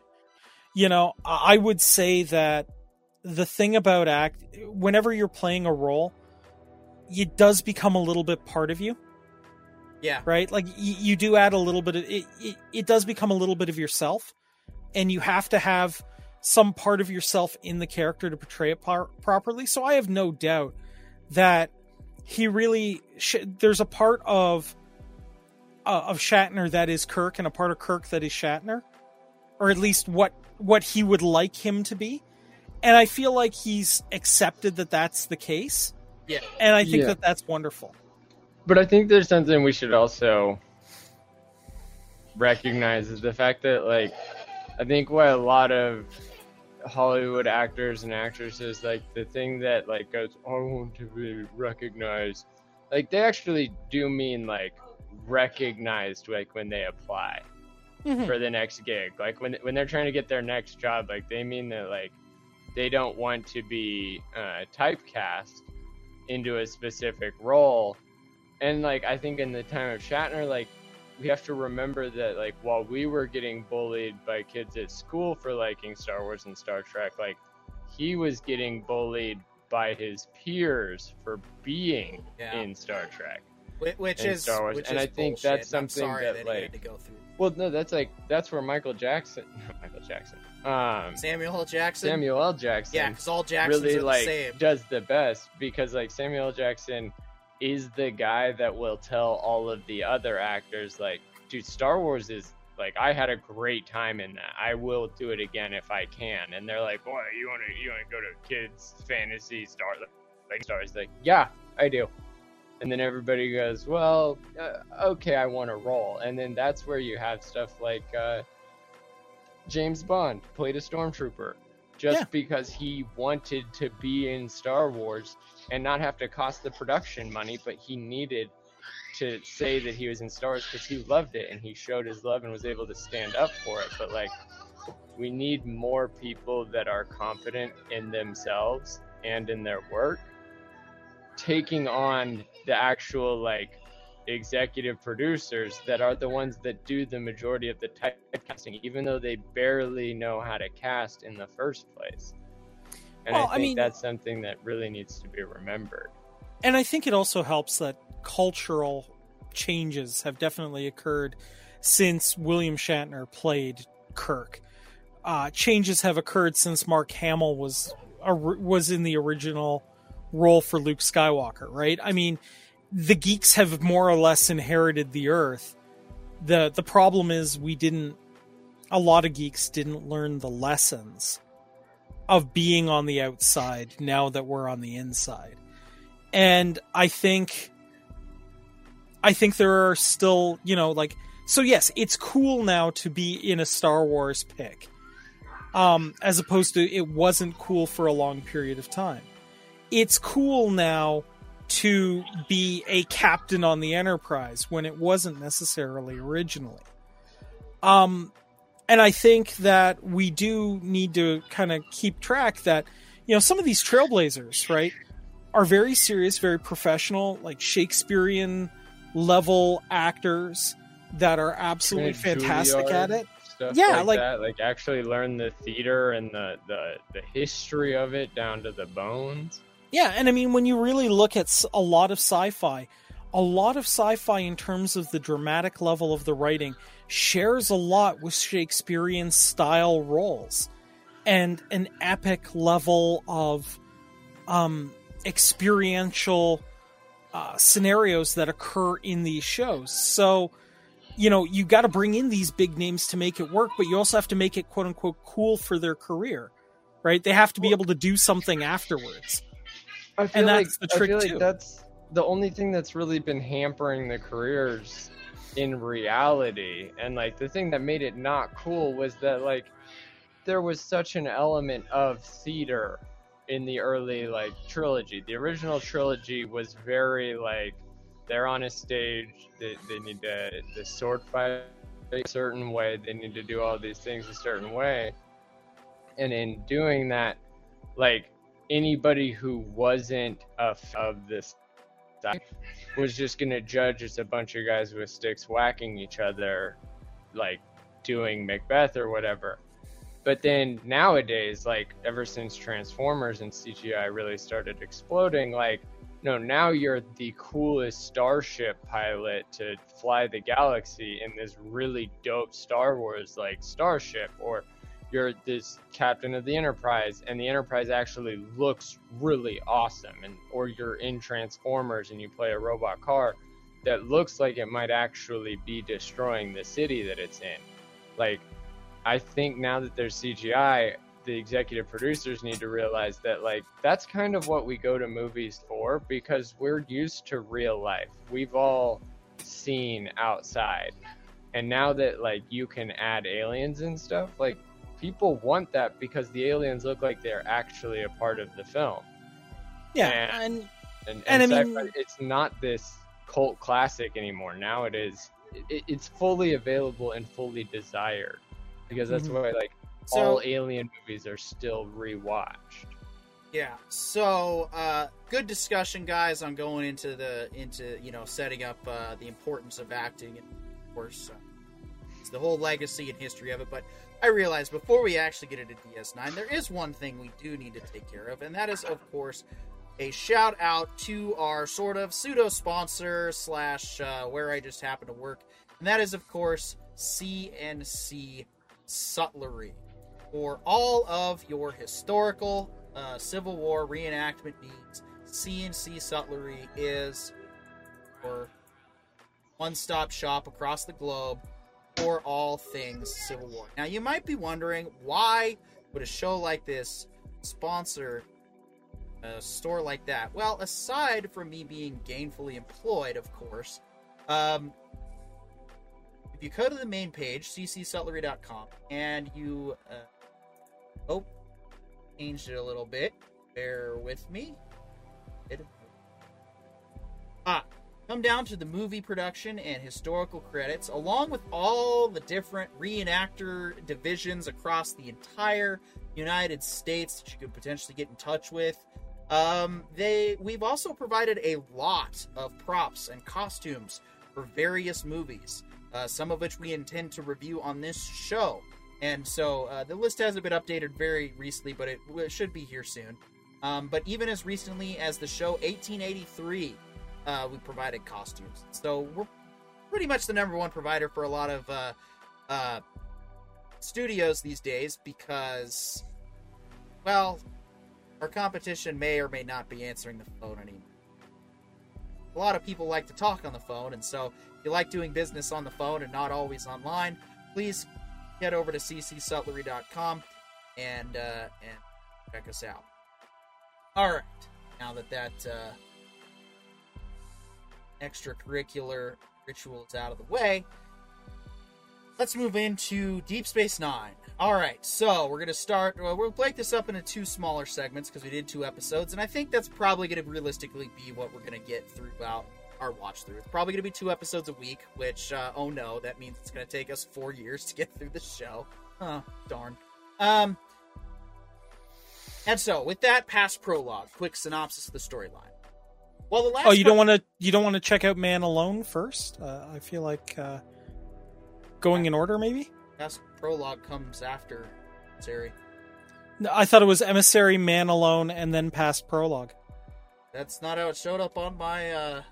you know, I I would say that the thing about act, whenever you're playing a role, it does become a little bit part of you. Yeah. right? Like y- you do add a little bit of it, it. It does become a little bit of yourself, and you have to have some part of yourself in the character to portray it par- properly. So I have no doubt that he really sh- there's a part of uh, of Shatner that is Kirk, and a part of Kirk that is Shatner, or at least what what he would like him to be. And I feel like he's accepted that that's the case, Yeah. and I think Yeah. that that's wonderful. But I think there's something we should also recognize is the fact that like I think what a lot of Hollywood actors and actresses like the thing that like goes I want to be recognized like they actually do mean like recognized like when they apply Mhm. for the next gig like when when they're trying to get their next job like they mean that like they don't want to be uh, typecast into a specific role and like I think in the time of Shatner, like we have to remember that like while we were getting bullied by kids at school for liking Star Wars and Star Trek, like he was getting bullied by his peers for being Yeah. in Star Trek. Which is Star Wars, which and I think bullshit, that's something sorry that, like- to go through. Well, no, that's like that's where Michael Jackson, not Michael Jackson, um, Samuel L. Jackson. Samuel L. Jackson, Yeah, because all Jacksons really the like same. does the best because like Samuel L. Jackson is the guy that will tell all of the other actors like, dude, Star Wars is like I had a great time in that. I will do it again if I can. And they're like, boy, you want to you want to go to kids fantasy Star like Star stars? Like, yeah, I do. And then everybody goes, well, uh, okay, I want to roll. And then that's where you have stuff like uh, James Bond played a stormtrooper just Yeah. because he wanted to be in Star Wars and not have to cost the production money, but he needed to say that he was in Star Wars because he loved it and he showed his love and was able to stand up for it. But like, we need more people that are confident in themselves and in their work, taking on the actual like executive producers that are the ones that do the majority of the typecasting, even though they barely know how to cast in the first place. And Well, I I think mean- that's something that really needs to be remembered. and I think it also helps that cultural changes have definitely occurred since William Shatner played Kirk. Uh, changes have occurred since Mark Hamill was a, was in the original role for Luke Skywalker, right? I mean, the geeks have more or less inherited the Earth. the The problem is we didn't. A lot of geeks didn't learn the lessons of being on the outside now that we're on the inside and I think I think there are still, you know, like so yes, it's cool now to be in a Star Wars pick. Um as opposed to it wasn't cool for a long period of time. It's cool now to be a captain on the Enterprise when it wasn't necessarily originally. Um and I think that we do need to kind of keep track that you know some of these trailblazers, right? are very serious, very professional, like Shakespearean level actors that are absolutely fantastic Juilliard, at it. Yeah, like, like- that. Like actually learn the theater and the, the the history of it down to the bones. Yeah, and I mean, when you really look at a lot of sci fi, a lot of sci fi in terms of the dramatic level of the writing shares a lot with Shakespearean style roles and an epic level of um, experiential uh, scenarios that occur in these shows. So, you know, you got to bring in these big names to make it work, but you also have to make it quote unquote cool for their career, right? They have to be able to do something afterwards. I feel that's like, the trick, I feel too. like that's the only thing that's really been hampering the careers in reality. And like the thing that made it not cool was that like there was such an element of theater in the early like trilogy. The original trilogy was very like they're on a stage, they, they need to the sword fight a certain way, they need to do all these things a certain way. And in doing that, like anybody who wasn't a f- of this side was just gonna judge as a bunch of guys with sticks whacking each other, like doing Macbeth or whatever. But then nowadays, like ever since Transformers and CGI really started exploding, like no, now you're the coolest starship pilot to fly the galaxy in this really dope Star Wars like starship, or you're this captain of the Enterprise, and the Enterprise actually looks really awesome, and or you're in Transformers and you play a robot car that looks like it might actually be destroying the city that it's in. Like, I think now that there's CGI, the executive producers need to realize that like that's kind of what we go to movies for because we're used to real life. We've all seen outside. And now that like you can add aliens and stuff, like people want that because the aliens look like they're actually a part of the film. Yeah, and And, And and, I mean- it's not this cult classic anymore. Now it is. It, it's fully available and fully desired because that's Mhm. why like So all alien movies are still rewatched. yeah, so uh, good discussion, guys, on going into the into you know setting up uh, the importance of acting and of course uh, the whole legacy and history of it. But I realize before we actually get into DS9, there is one thing we do need to take care of, and that is, of course, a shout out to our sort of pseudo sponsor slash uh, where I just happen to work, and that is, of course, CNC Sutlery for all of your historical uh, Civil War reenactment needs. CNC Sutlery is your one-stop shop across the globe for all things Civil War. Now, you might be wondering why would a show like this sponsor a store like that? Well, aside from me being gainfully employed, of course, um, if you go to the main page, ccsutlery.com, and you, uh, oh, changed it a little bit. Bear with me. It, ah, come down to the movie production and historical credits, along with all the different reenactor divisions across the entire United States that you could potentially get in touch with. Um, they we've also provided a lot of props and costumes for various movies, uh, some of which we intend to review on this show. And so uh, the list hasn't been updated very recently, but it, it should be here soon. Um, but even as recently as the show 1883, uh, we provided costumes. So we're pretty much the number one provider for a lot of uh, uh, studios these days because, well, our competition may or may not be answering the phone anymore. A lot of people like to talk on the phone, and so if you like doing business on the phone and not always online, please head over to ccsutlery.com and uh, and check us out. All right, now that that uh, extracurricular rituals out of the way, let's move into Deep Space Nine. All right, so we're gonna start. Well, we'll break this up into two smaller segments because we did two episodes, and I think that's probably gonna realistically be what we're gonna get throughout our watch through. It's probably gonna be two episodes a week, which uh, oh no, that means it's gonna take us four years to get through the show. Oh darn. Um. And so, with that past prologue, quick synopsis of the storyline. Well, the last. Oh, you don't want to you don't want to check out Man Alone first? Uh, I feel like uh, going in order, maybe. Past prologue comes after Sari. No, I thought it was Emissary, Man Alone, and then past prologue. That's not how it showed up on my. uh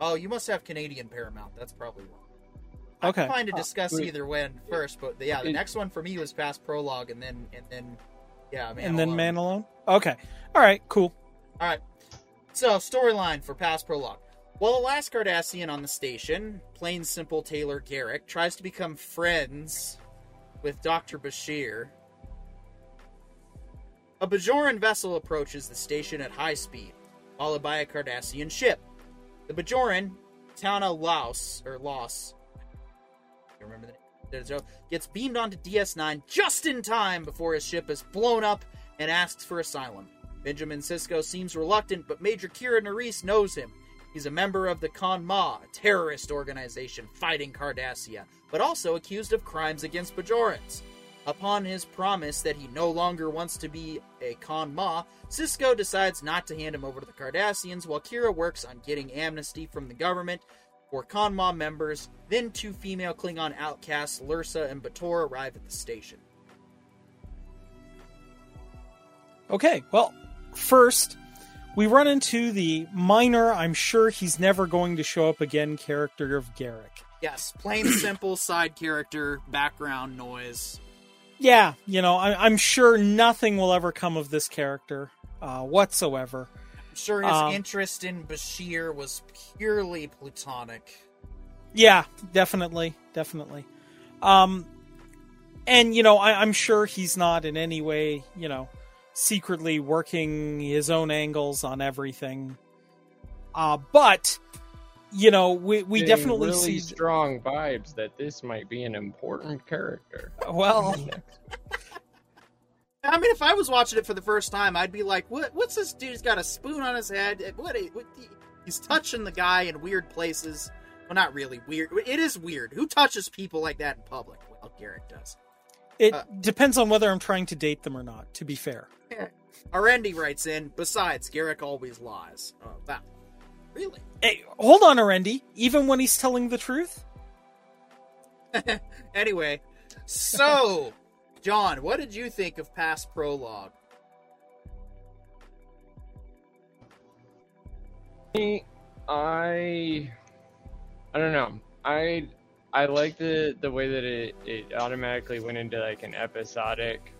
Oh, you must have Canadian Paramount. That's probably wrong. Okay. I'm fine to Uh, discuss wait. either one first, but yeah, the next one for me was past prologue, and then and then yeah, man and then Man Alone. Okay. All right. Cool. All right. So, storyline for past prologue. While the last Cardassian on the station, plain simple Taylor Garak, tries to become friends with Dr. Bashir, a Bajoran vessel approaches the station at high speed, followed by a Cardassian ship. The Bajoran, Tahna Laos, or Loss, I remember the name, gets beamed onto DS9 just in time before his ship is blown up and asks for asylum. Benjamin Sisko seems reluctant, but Major Kira Nerys knows him. He's a member of the Kohn-Ma, a terrorist organization fighting Cardassia, but also accused of crimes against Bajorans. Upon his promise that he no longer wants to be a Khan Ma, Sisko decides not to hand him over to the Cardassians while Kira works on getting amnesty from the government for Kohn-Ma members. Then two female Klingon outcasts, Lursa and B'Etor, arrive at the station. Okay. Well, first we run into the minor. I'm sure he's never going to show up again. Character of Garak. Yes, plain simple side character, background noise. Yeah, you know, I, I'm sure nothing will ever come of this character uh, whatsoever. I'm sure his Um, interest in Bashir was purely platonic. Yeah, definitely, definitely. Um, and you know, I, I'm sure he's not in any way, you know, secretly working his own angles on everything. Uh, but you know, we we Getting definitely really see. strong vibes that this might be an important character. Well, I mean, if I was watching it for the first time, I'd be like, "What? What's this dude's got a spoon on his head? What? what he's touching the guy in weird places. Well, not really weird. It is weird. Who touches people like that in public? Well, Garak does. it Uh, depends on whether I'm trying to date them or not. To be fair. Arendi writes in. Besides, Garak always lies. Uh, oh, wow. Really? Hey, hold on, Arendi. Even when he's telling the truth. anyway, so John, what did you think of past prologue? I I don't know. I I like the the way that it it automatically went into like an episodic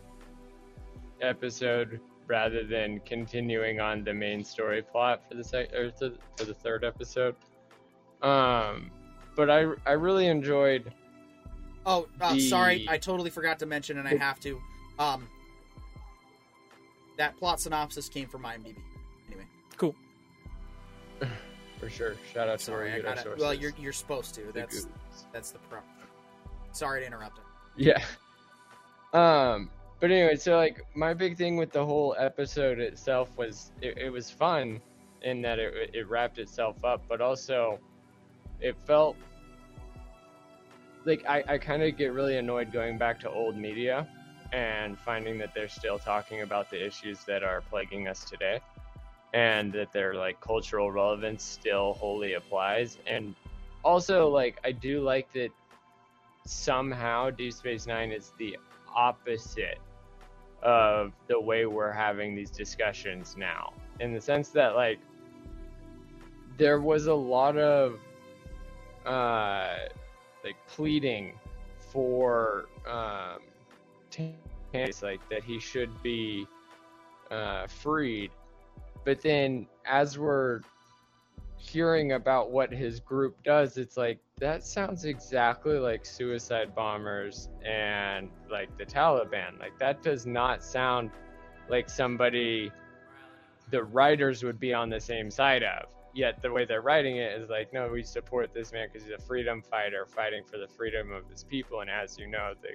episode rather than continuing on the main story plot for the sec or the, for the third episode. Um, but I I really enjoyed. Oh, uh, The- sorry, I totally forgot to mention, and I have to. Um, that plot synopsis came from IMDb. Anyway, Cool. For sure. Shout out to sorry, I our got it. sources. Well, you're you're supposed to. The That's goobs. that's the pro. Sorry to interrupt. Yeah. Um, but anyway, so like my big thing with the whole episode itself was it, it was fun in that it, it wrapped itself up, but also it felt like I, I kind of get really annoyed going back to old media and finding that they're still talking about the issues that are plaguing us today and that their like cultural relevance still wholly applies. And also like I do like that somehow Deep Space Nine is the opposite of the way we're having these discussions now. In the sense that like there was a lot of uh like pleading for um like that he should be uh freed. But then as we're hearing about what his group does, it's like that sounds exactly like suicide bombers and like the Taliban. Like that does not sound like somebody the writers would be on the same side of. Yet the way they're writing it is like, no, we support this man because he's a freedom fighter fighting for the freedom of his people. And as you know, the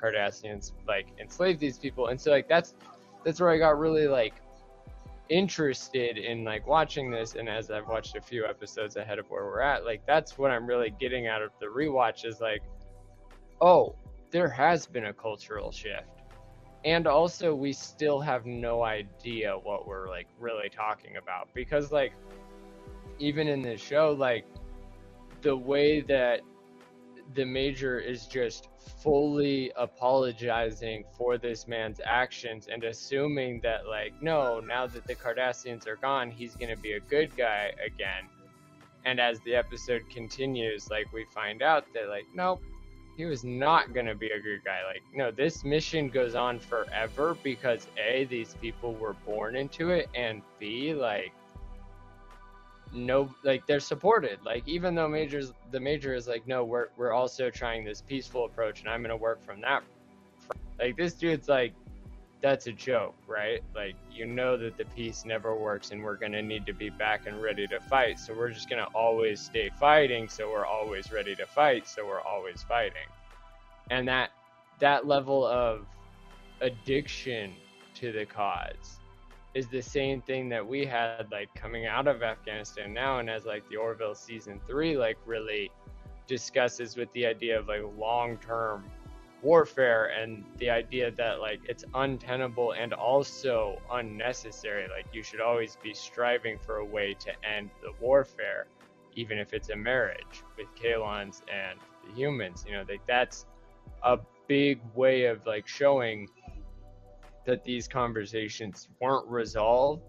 Cardassians like enslaved these people, and so like that's that's where I got really like interested in like watching this and as I've watched a few episodes ahead of where we're at, like that's what I'm really getting out of the rewatch is like, oh, there has been a cultural shift. And also we still have no idea what we're like really talking about. Because like even in this show, like the way that the major is just fully apologizing for this man's actions and assuming that like no now that the cardassians are gone he's going to be a good guy again. And as the episode continues like we find out that like nope he was not going to be a good guy. Like no this mission goes on forever because a these people were born into it and b like no like they're supported. Like even though majors the major is like no we're we're also trying this peaceful approach and i'm going to work from that like this dude's like that's a joke right? Like you know that the peace never works and we're going to need to be back and ready to fight. So we're just going to always stay fighting. So we're always ready to fight. So we're always fighting. And that that level of addiction to the cause is the same thing that we had like coming out of Afghanistan now and as like the Orville season 3 like really discusses with the idea of like long-term warfare and the idea that like it's untenable and also unnecessary. Like you should always be striving for a way to end the warfare even if it's a marriage with Kaylons and the humans you know like that's a big way of like showing that these conversations weren't resolved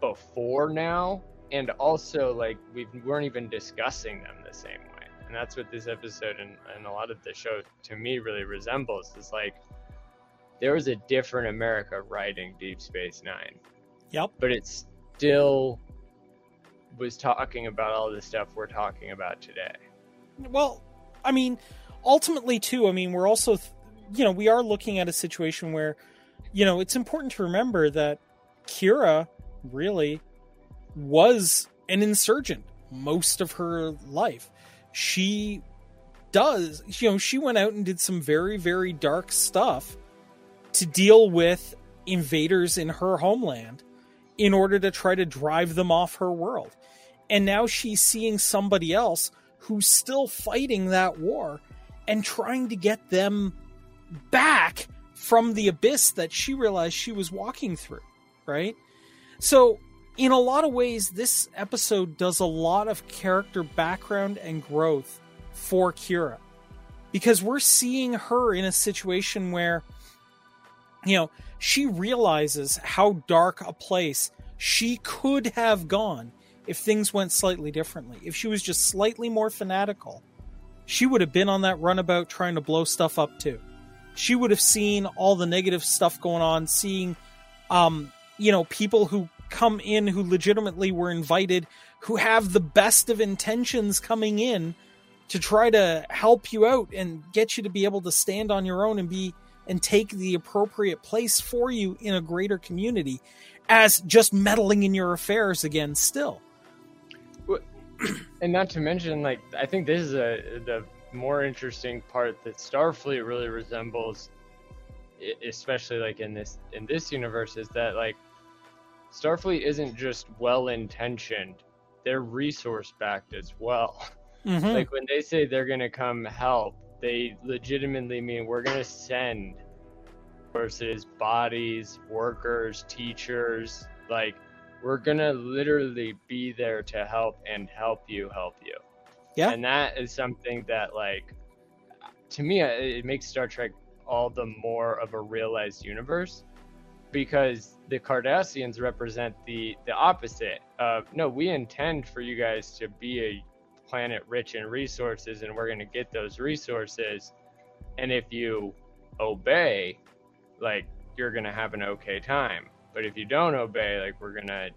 before now and also like we weren't even discussing them the same way and that's what this episode and, and a lot of the show to me really resembles is like there was a different america writing deep space nine Yep. but it still was talking about all the stuff we're talking about today Well, I mean, ultimately, too. I mean, we're also, you know, we are looking at a situation where, you know, it's important to remember that Kira really was an insurgent most of her life. She does, you know, she went out and did some very, very dark stuff to deal with invaders in her homeland in order to try to drive them off her world. And now she's seeing somebody else who's still fighting that war and trying to get them back from the abyss that she realized she was walking through, right? So, in a lot of ways, this episode does a lot of character background and growth for Kira. Because we're seeing her in a situation where, you know, she realizes how dark a place she could have gone if things went slightly differently. If she was just slightly more fanatical, she would have been on that runabout trying to blow stuff up too. She would have seen all the negative stuff going on, seeing, um, you know, people who come in who legitimately were invited, who have the best of intentions coming in to try to help you out and get you to be able to stand on your own and be and take the appropriate place for you in a greater community as just meddling in your affairs again still. And not to mention like i think this is a the more interesting part that starfleet really resembles especially like in this in this universe is that like starfleet isn't just well intentioned they're resource backed as well mm-hmm. like when they say they're going to come help they legitimately mean we're going to send versus bodies, workers, teachers. Like, we're going to literally be there to help and help you help you. Yeah. And that is something that, like, to me, uh, it makes Star Trek all the more of a realized universe because the Cardassians represent the the opposite of no, we intend for you guys to be a planet rich in resources and we're going to get those resources and if you obey like you're gonna have an okay time. But if you don't obey, like we're gonna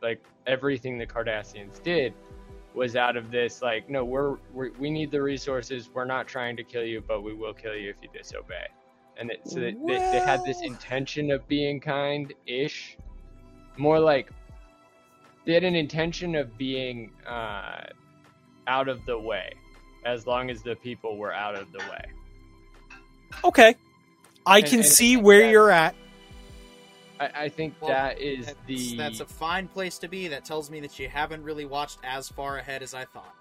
like everything the Cardassians did was out of this like no we're, we're we need the resources. We're not trying to kill you but we will kill you if you disobey. And it, so they, well... they, they had this intention of being kind ish more like they had an intention of being uh, out of the way as long as the people were out of the way. Okay. I and, can and see where you're at. I, I think well, that is that's, the. That's a fine place to be. That tells me that you haven't really watched as far ahead as I thought.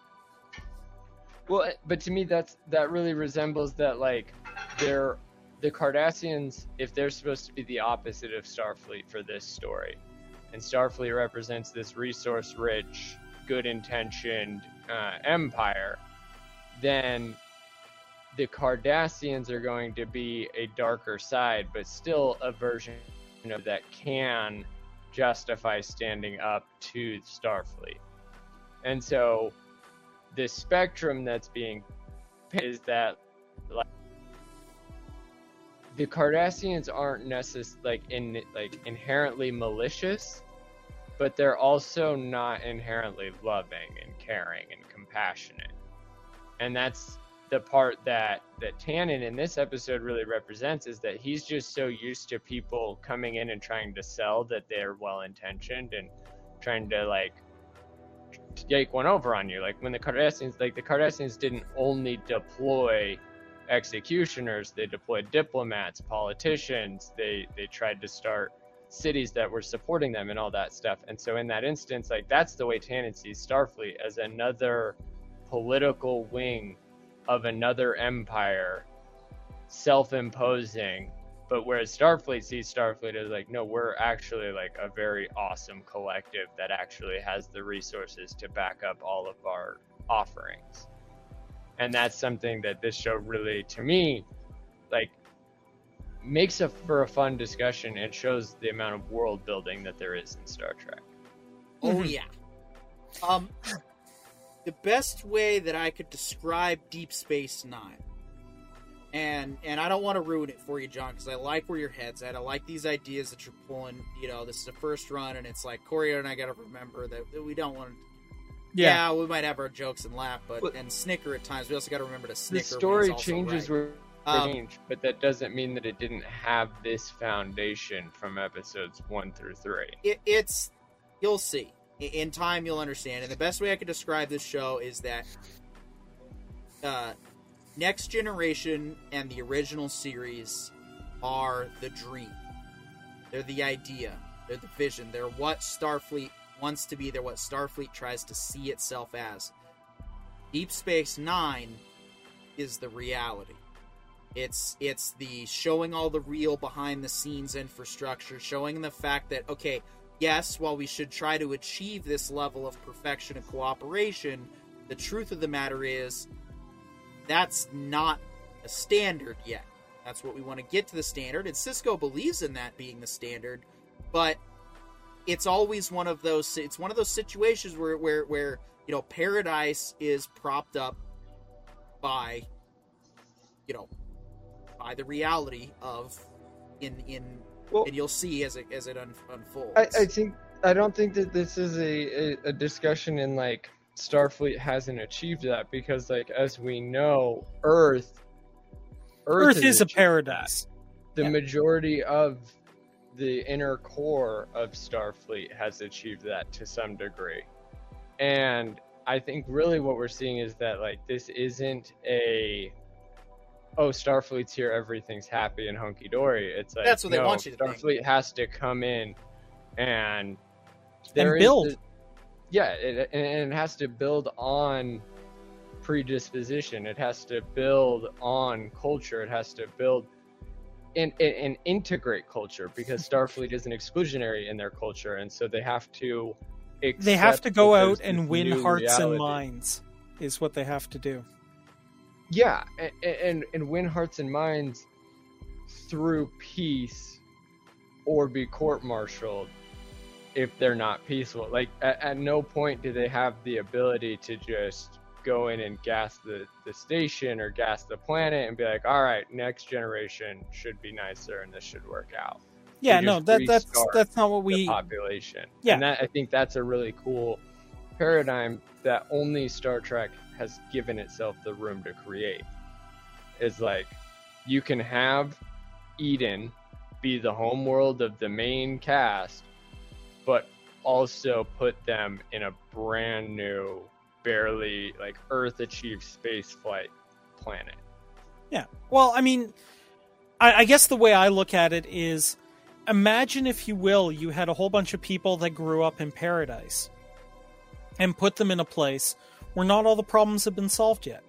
Well, eh, but to me, that's that really resembles that like they're the Cardassians. If they're supposed to be the opposite of Starfleet for this story, and Starfleet represents this resource-rich, good-intentioned uh, empire, then the Cardassians are going to be a darker side, but still a version of that can justify standing up to Starfleet. And so the spectrum that's being is that like the Cardassians aren't necessarily like in like inherently malicious, but they're also not inherently loving and caring and compassionate. And that's the part that that Tannen in this episode really represents is that he's just so used to people coming in and trying to sell that they're well intentioned and trying to like take one over on you. Like when the Cardassians, like the Cardassians didn't only deploy executioners, they deployed diplomats, politicians. They they tried to start cities that were supporting them and all that stuff. And so in that instance, like that's the way Tannen sees Starfleet as another political wing of another empire self-imposing but whereas starfleet sees starfleet as like no we're actually like a very awesome collective that actually has the resources to back up all of our offerings. And that's something that this show really to me like makes a for a fun discussion and shows the amount of world building that there is in star trek. Oh mm-hmm. yeah. Um the best way that I could describe Deep Space Nine, and and I don't want to ruin it for you, John, because I like where your head's at. I like these ideas that you're pulling. You know, this is the first run, and it's like Corey and I got to remember that, that, we don't want to. Yeah. yeah. we might have our jokes and laugh, but, but and snicker at times. We also got to remember to snicker. The story changes right. were um, but that doesn't mean that it didn't have this foundation from episodes one through three. It, it's you'll see in time you'll understand. And the best way I could describe this show is that uh, Next Generation and the original series are the dream. They're the idea. They're the vision. They're what Starfleet wants to be. They're what Starfleet tries to see itself as. Deep Space Nine is the reality. It's it's the showing all the real behind the scenes infrastructure, showing the fact that okay, yes, while we should try to achieve this level of perfection and cooperation, the truth of the matter is that's not a standard yet. That's what we want to get to the standard, and Sisko believes in that being the standard, but it's always one of those it's one of those situations where where where you know paradise is propped up by you know by the reality of in in Well- and you'll see as it as it un, unfolds. I, I think I don't think that this is a, a, a discussion in like Starfleet hasn't achieved that because like as we know, Earth Earth, has is a paradise. the Yeah. majority of the inner core of Starfleet has achieved that to some degree. And I think really what we're seeing is that like this isn't a oh Starfleet's here everything's happy and hunky dory. It's like That's what they no, want you to think. Starfleet has to come in and And build. the- yeah, it, and it has to build on predisposition. It has to build on culture. It has to build and, and, and integrate culture because Starfleet isn't exclusionary in their culture, and so they have to. They have to go out and win hearts and minds, is what they have to do. Yeah, and, and and win hearts and minds through peace, or be court-martialed if they're not peaceful. Like at, at no point do they have the ability to just go in and gas the the station or gas the planet and be like, all right, next generation should be nicer and this should work out. Yeah, no, that that's that's not what the we. population. Yeah. And that I think that's a really cool paradigm that only Star Trek has given itself the room to create. Is like you can have Eden be the home world of the main cast, but also put them in a brand new, barely like Earth achieved space flight planet. Yeah. Well, I mean, I, I guess the way I look at it is imagine, if you will, you had a whole bunch of people that grew up in paradise and put them in a place where not all the problems have been solved yet.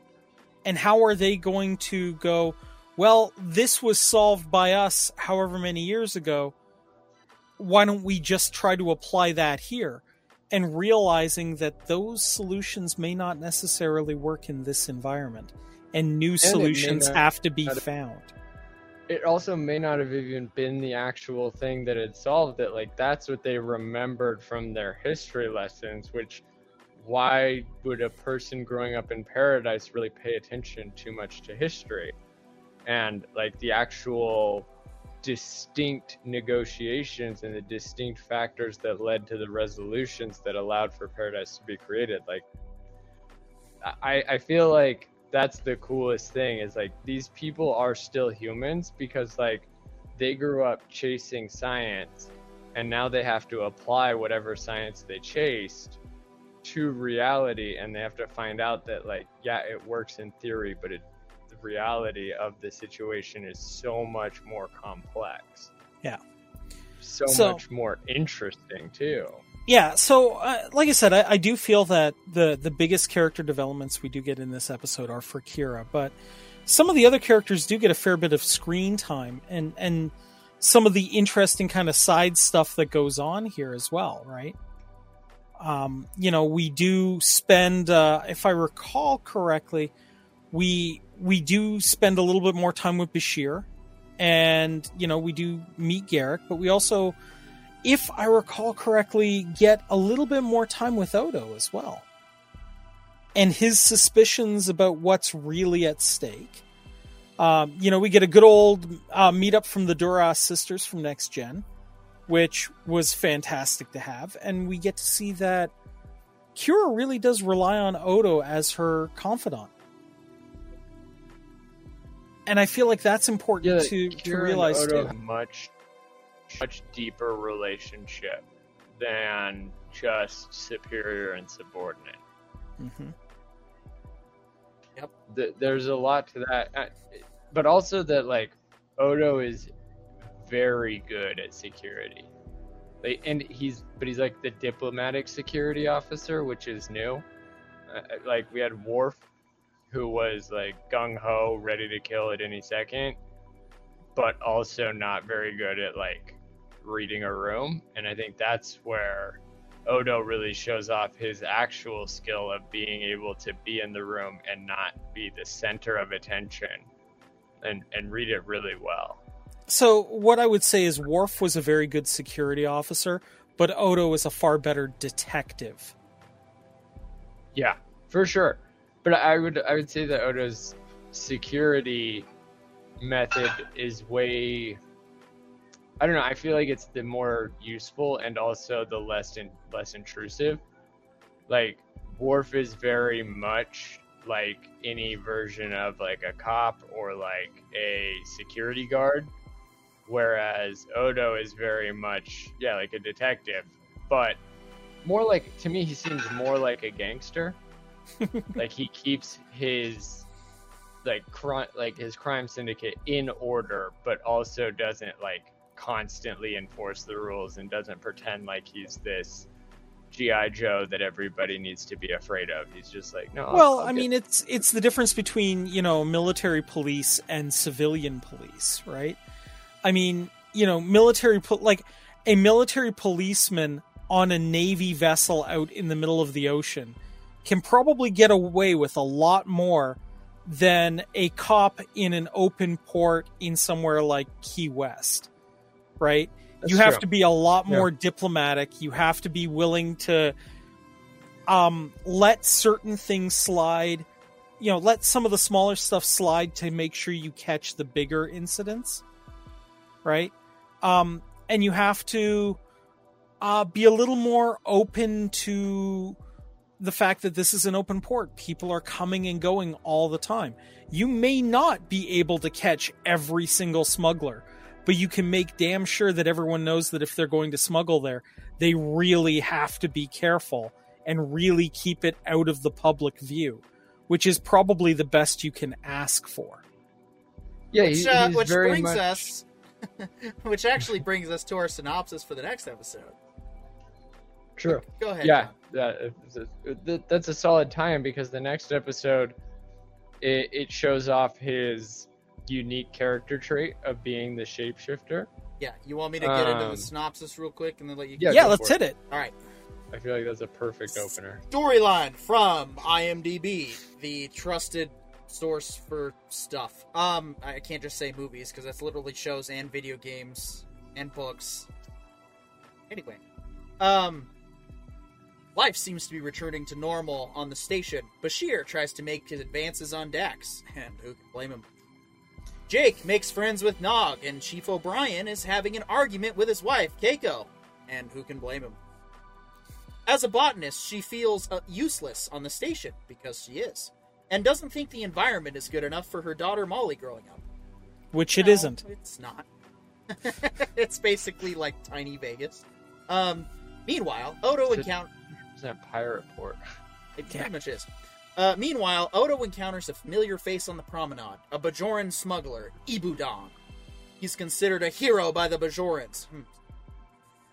And how are they going to go, well, this was solved by us however many years ago. Why don't we just try to apply that here? And realizing that those solutions may not necessarily work in this environment and new may solutions not- have to be found. it also may not have even been the actual thing that had solved it. Like that's what they remembered from their history lessons, which why would a person growing up in paradise really pay attention too much to history? And like the actual distinct negotiations and the distinct factors that led to the resolutions that allowed for paradise to be created. Like I, I feel like that's the coolest thing is like these people are still humans because like they grew up chasing science and now they have to apply whatever science they chased to reality and they have to find out that like yeah it works in theory but it the reality of the situation is so much more complex Yeah. so, So- much more interesting too Yeah, so uh, like I said, I, I do feel that the the biggest character developments we do get in this episode are for Kira, but some of the other characters do get a fair bit of screen time and and some of the interesting kind of side stuff that goes on here as well, right? Um, you know, we do spend, uh, if I recall correctly, we we do spend a little bit more time with Bashir, and you know we do meet Garrick, but we also if I recall correctly, get a little bit more time with Odo as well. And his suspicions about what's really at stake. Um, you know, we get a good old uh, meetup from the Duras sisters from Next Gen, which was fantastic to have. And we get to see that Kira really does rely on Odo as her confidant. And I feel like that's important yeah to, to Kira and realize Odo too. have much much deeper relationship than just superior and subordinate Mm-hmm. Th- there's a lot to that but also that like odo is very good at security. And he's but he's like the diplomatic security officer which is new. Uh, like we had Worf who was like gung-ho ready to kill at any second but also not very good at like reading a room. And i think that's where Odo really shows off his actual skill of being able to be in the room and not be the center of attention and, and read it really well. So what I would say is Worf was a very good security officer, but Odo was a far better detective. Yeah, for sure. But I would I would say that Odo's security method is way I don't know, I feel like it's the more useful and also the less in, less intrusive. Like Worf is very much like any version of like a cop or like a security guard whereas Odo is very much yeah like a detective but more like to me he seems more like a gangster like he keeps his like crime like his crime syndicate in order but also doesn't like constantly enforce the rules and doesn't pretend like he's this GI Joe that everybody needs to be afraid of. He's just like, no. Well, i mean, it's it's the difference between you know military police and civilian police, right? I mean, you know, military like a military policeman on a navy vessel out in the middle of the ocean can probably get away with a lot more than a cop in an open port in somewhere like Key West, right? That's you have true. to be a lot more yeah. diplomatic. You have to be willing to um, let certain things slide. You know, let some of the smaller stuff slide to make sure you catch the bigger incidents, right? Um, and you have to uh, be a little more open to the fact that this is an open port. People are coming and going all the time. You may not be able to catch every single smuggler but you can make damn sure that everyone knows that if they're going to smuggle there, they really have to be careful and really keep it out of the public view, which is probably the best you can ask for. Yeah, which, uh, which brings much... us, which actually brings us to our synopsis for the next episode. True. Go ahead. Yeah, that's a solid time because the next episode it, it shows off his unique character trait of being the shapeshifter. Yeah, you want me to get um, into the um, synopsis real quick and then let you? Yeah, yeah let's hit it. All right. I feel like that's a perfect opener. Storyline from IMDb, the trusted source for stuff. Um, I can't just say movies because that's literally shows and video games and books. Anyway, um, life seems to be returning to normal on the station. Bashir tries to make his advances on Dax, and who can blame him? Jake makes friends with Nog, and Chief O'Brien is having an argument with his wife, Keiko. And who can blame him? As a botanist, she feels uh, useless on the station, because she is, and doesn't think the environment is good enough for her daughter Molly growing up. Which it no, not It's not. it's basically like tiny Vegas. Um, meanwhile, Odo encounters. that pirate port. It pretty much is. Uh, meanwhile, Odo encounters a familiar face on the promenade, a Bajoran smuggler, Ibudan. He's considered a hero by the Bajorans. Hmm.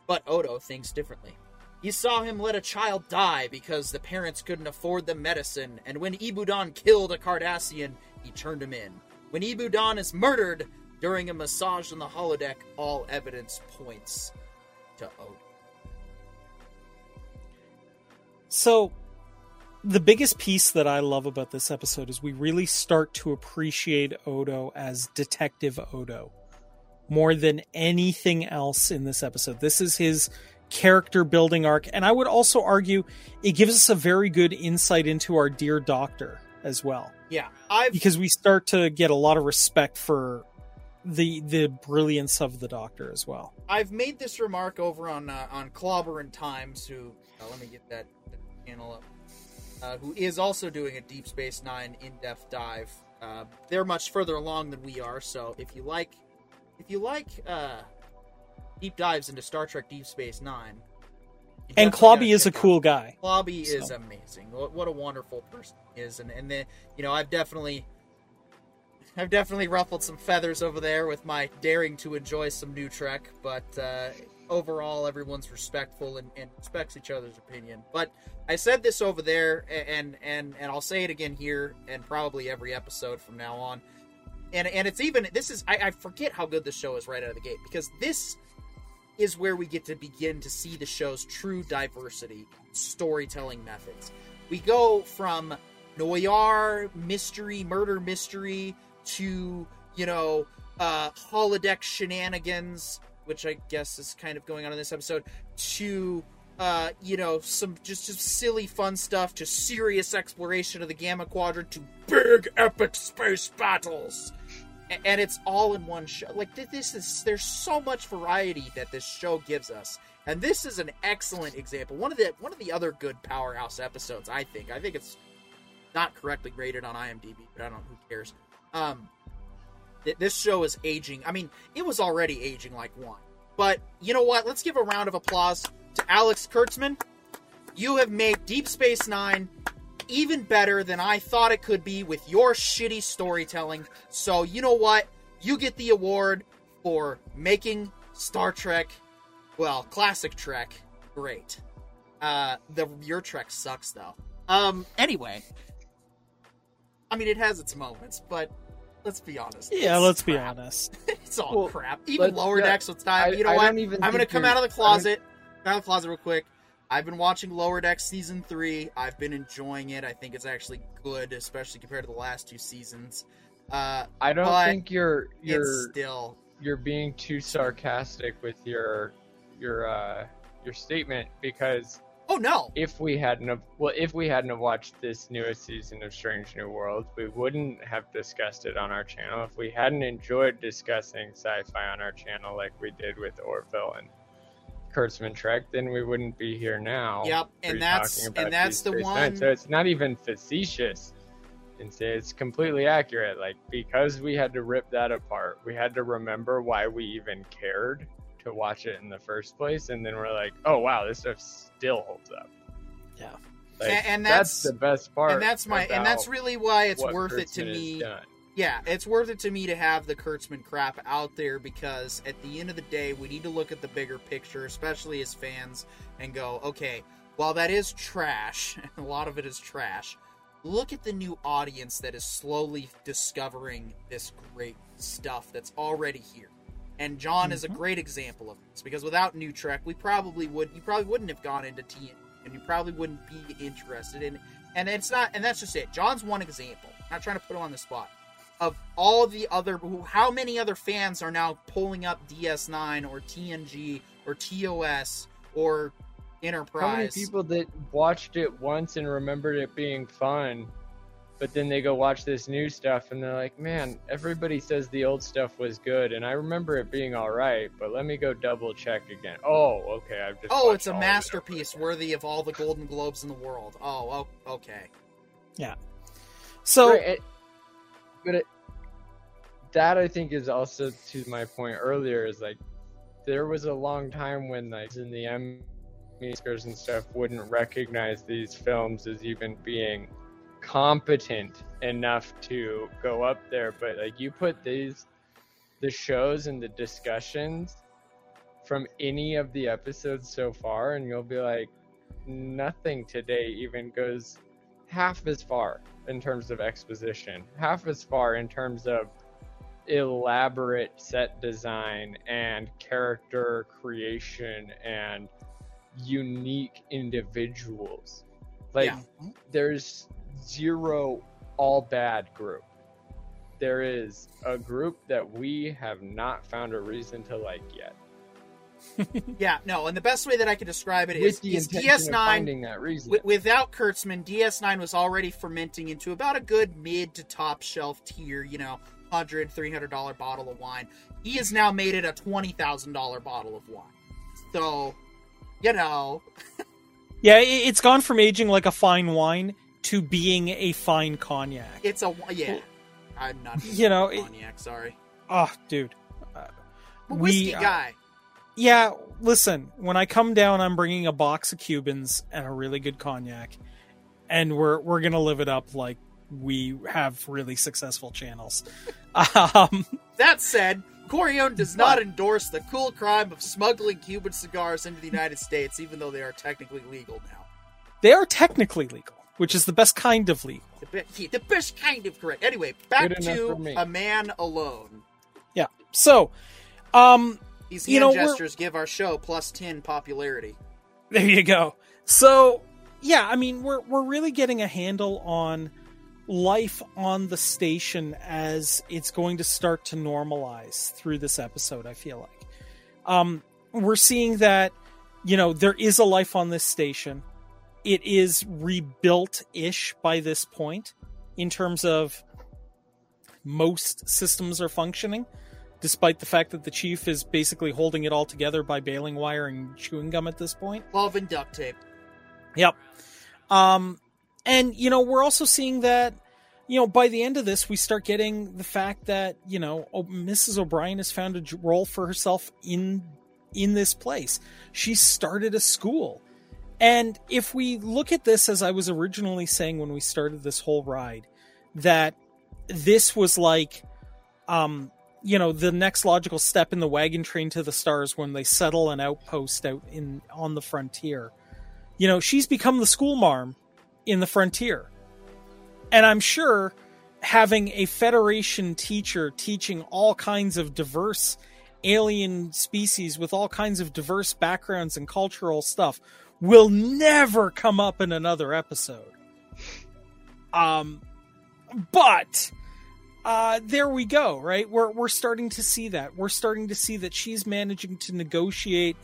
But Odo thinks differently. He saw him let a child die because the parents couldn't afford the medicine, and when Ibudan killed a Cardassian, he turned him in. When Ibudan is murdered during a massage on the holodeck, all evidence points to Odo. So, the biggest piece that I love about this episode is we really start to appreciate Odo as Detective Odo more than anything else in this episode. This is his character building arc, and I would also argue it gives us a very good insight into our dear doctor as well. Yeah, I've... because we start to get a lot of respect for the the brilliance of the doctor as well. I've made this remark over on uh, on Clobberin Times. Who uh, let me get that, that channel up uh, who is also doing a Deep Space Nine in-depth dive. Uh, they're much further along than we are, so if you like, if you like uh, deep dives into Star Trek Deep Space Nine, and Clobby is a cool guy. Clobby so. is amazing. What, what, a wonderful person he is, and and then you know I've definitely. I've definitely ruffled some feathers over there with my daring to enjoy some new Trek, but uh, overall everyone's respectful and, and, respects each other's opinion. But I said this over there, and and and I'll say it again here, and probably every episode from now on. And and it's even this is I, I forget how good this show is right out of the gate because this is where we get to begin to see the show's true diversity storytelling methods. We go from noir mystery, murder mystery to, you know, uh, holodeck shenanigans, which I guess is kind of going on in this episode, to uh, you know, some just, just silly fun stuff to serious exploration of the Gamma Quadrant to big epic space battles. And it's all in one show. Like this is there's so much variety that this show gives us. And this is an excellent example. One of the one of the other good powerhouse episodes, I think. I think it's not correctly rated on IMDb, but I don't know who cares. Um th- this show is aging. I mean, it was already aging like one. But you know what? Let's give a round of applause to Alex Kurtzman. You have made Deep Space Nine even better than I thought it could be with your shitty storytelling. So, you know what? You get the award for making Star Trek, well, classic Trek, great. Uh, the your Trek sucks though. Um, anyway, I mean, it has its moments, but let's be honest. Yeah, it's let's be honest. It's all Well, crap. Even lower yeah, decks with time. I- you know I what? don't even I'm gonna come you're- out of the closet. Out of the closet real quick. I've been watching Lower Deck season three. I've been enjoying it. I think it's actually good, especially compared to the last two seasons. Uh, I don't think you're you're it's still you're being too sarcastic with your your uh your statement because oh no, if we hadn't have, well if we hadn't have watched this newest season of Strange New World, we wouldn't have discussed it on our channel. If we hadn't enjoyed discussing sci-fi on our channel like we did with Orville and Kurtzman Trek, then we wouldn't be here now. Yep, and that's- and that's the Space Nine. one- So it's not even facetious. And say it's completely accurate. Like because we had to rip that apart, we had to remember why we even cared to watch it in the first place, and then we're like, oh wow, this stuff still holds up. Yeah. Like, And- and that's, that's- the best part. and that's my and that's really why it's worth it to me. done. Yeah, it's worth it to me to have the Kurtzman crap out there because at the end of the day, we need to look at the bigger picture, especially as fans, and go, okay, while that is trash, a lot of it is trash, look at the new audience that is slowly discovering this great stuff that's already here. And John is a Mhm. great example of this because without New Trek, we probably would you probably wouldn't have gone into TN and you probably wouldn't be interested in and it's not and that's just it. John's one example. I'm not trying to put him on the spot of all the other how many other fans are now pulling up DS9 or TNG or TOS or Enterprise. How many people that watched it once and remembered it being fun, but then they go watch this new stuff and they're like, "Man, everybody says the old stuff was good, and I remember it being all right, but let me go double check again." Oh, okay, I've just. Oh, it's a all of it masterpiece worthy of all the Golden Globes in the world. Oh, oh okay. Yeah. So Right, it- but it, that I think is also to my point earlier is like there was a long time when like in the Emmy Oscars and stuff wouldn't recognize these films as even being competent enough to go up there. But like you put these the shows and the discussions from any of the episodes so far and you'll be like nothing today even goes half as far in terms of exposition, half as far in terms of elaborate set design and character creation and unique individuals. Like Yeah. there's zero all bad group. There is a group that we have not found a reason to like yet. Yeah, no, and the best way that I can describe it is, is DS9 finding that reason. wi- without Kurtzman, DS9 was already fermenting into about a good mid to top shelf tier, you know, 100 $300 bottle of wine. He has now made it a $20,000 bottle of wine. So, you know, yeah, it's gone from aging like a fine wine to being a fine cognac. it's a yeah. I'm not You know, it- cognac, sorry. Oh, dude. I'm a we, whiskey uh, guy. Yeah, listen, when I come down, I'm bringing a box of Cubans and a really good cognac, and we're we're gonna live it up like we have really successful channels. Um, That said, Corione does not endorse the cool crime of smuggling Cuban cigars into the United States, even though they are technically legal now. they are technically legal, which is the best kind of legal. The, be- the best kind of correct. Anyway, back to a man alone. Yeah. So, um, These You hand know, gestures give our show plus 10 popularity. There you go. So, yeah, I mean, we're we're really getting a handle on life on the station as it's going to start to normalize through this episode, I feel like. Um we're seeing that you know, there is a life on this station. It is rebuilt-ish by this point in terms of most systems are functioning despite the fact that the chief is basically holding it all together by baling wire and chewing gum at this point. Love and duct tape. Yep. Um, and you know, we're also seeing that, you know, by the end of this, we start getting the fact that you know, Mrs. O'Brien has found a role for herself in in this place. She started a school, and if we look at this as I was originally saying when we started this whole ride, that this was like, um, you know, the next logical step in the wagon train to the stars when they settle an outpost out in on the frontier you know, she's become the school marm in the frontier. And I'm sure having a Federation teacher teaching all kinds of diverse alien species with all kinds of diverse backgrounds and cultural stuff will never come up in another episode. Um, but uh, there we go, right? We're we're starting to see that. We're starting to see that she's managing to negotiate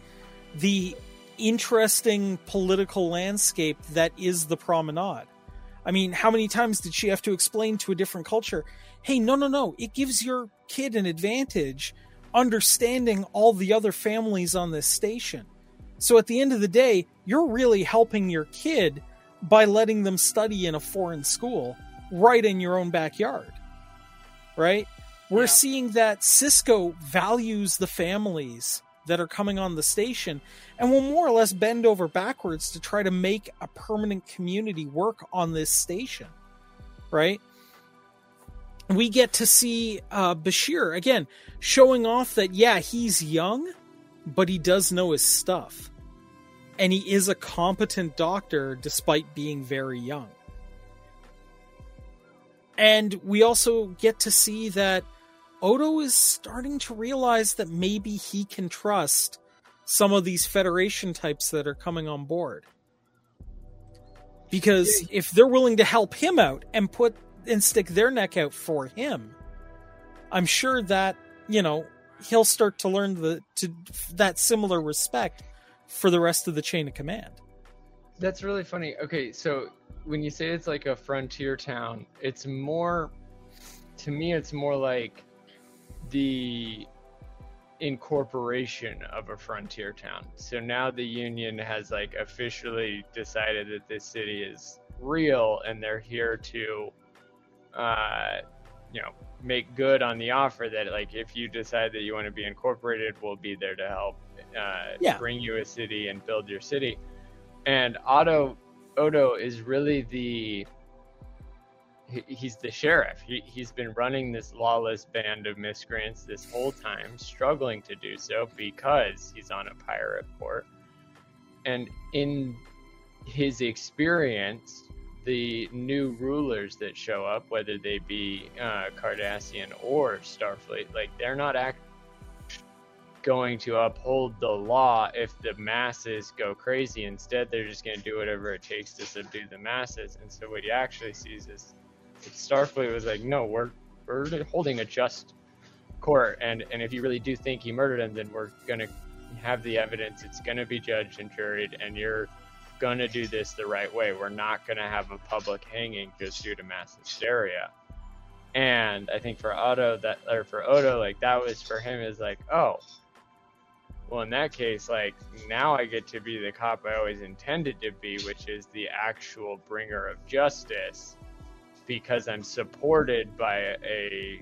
the interesting political landscape that is the promenade. I mean, how many times did she have to explain to a different culture, hey, no, no, no, it gives your kid an advantage understanding all the other families on this station. So at the end of the day, you're really helping your kid by letting them study in a foreign school right in your own backyard. Right? We're Yeah. seeing that Sisko values the families that are coming on the station and will more or less bend over backwards to try to make a permanent community work on this station. Right? We get to see uh, Bashir again showing off that, yeah, he's young, but he does know his stuff. And he is a competent doctor despite being very young. And we also get to see that Odo is starting to realize that maybe he can trust some of these Federation types that are coming on board. Because if they're willing to help him out and put and stick their neck out for him, I'm sure that, you know, he'll start to learn the to that similar respect for the rest of the chain of command. That's really funny. Okay, so when you say it's like a frontier town, it's more to me it's more like the incorporation of a frontier town. So now the union has like officially decided that this city is real and they're here to uh you know make good on the offer that like if you decide that you want to be incorporated we'll be there to help uh, Yeah. bring you a city and build your city and Otto Odo is really the he, he's the sheriff. He he's been running this lawless band of miscreants this whole time, struggling to do so because he's on a pirate port. And in his experience, the new rulers that show up, whether they be uh, Cardassian or Starfleet, like they're not act going to uphold the law if the masses go crazy. Instead, they're just going to do whatever it takes to subdue the masses. And so, what he actually sees is Starfleet was like, no, we're we're holding a just court, and and if you really do think he murdered him, then we're going to have the evidence. It's going to be judged and juried, and you're going to do this the right way. We're not going to have a public hanging just due to mass hysteria. And I think for Otto that or for Odo, like that was for him is like, oh, well, in that case, like now I get to be the cop I always intended to be, which is the actual bringer of justice, because I'm supported by a.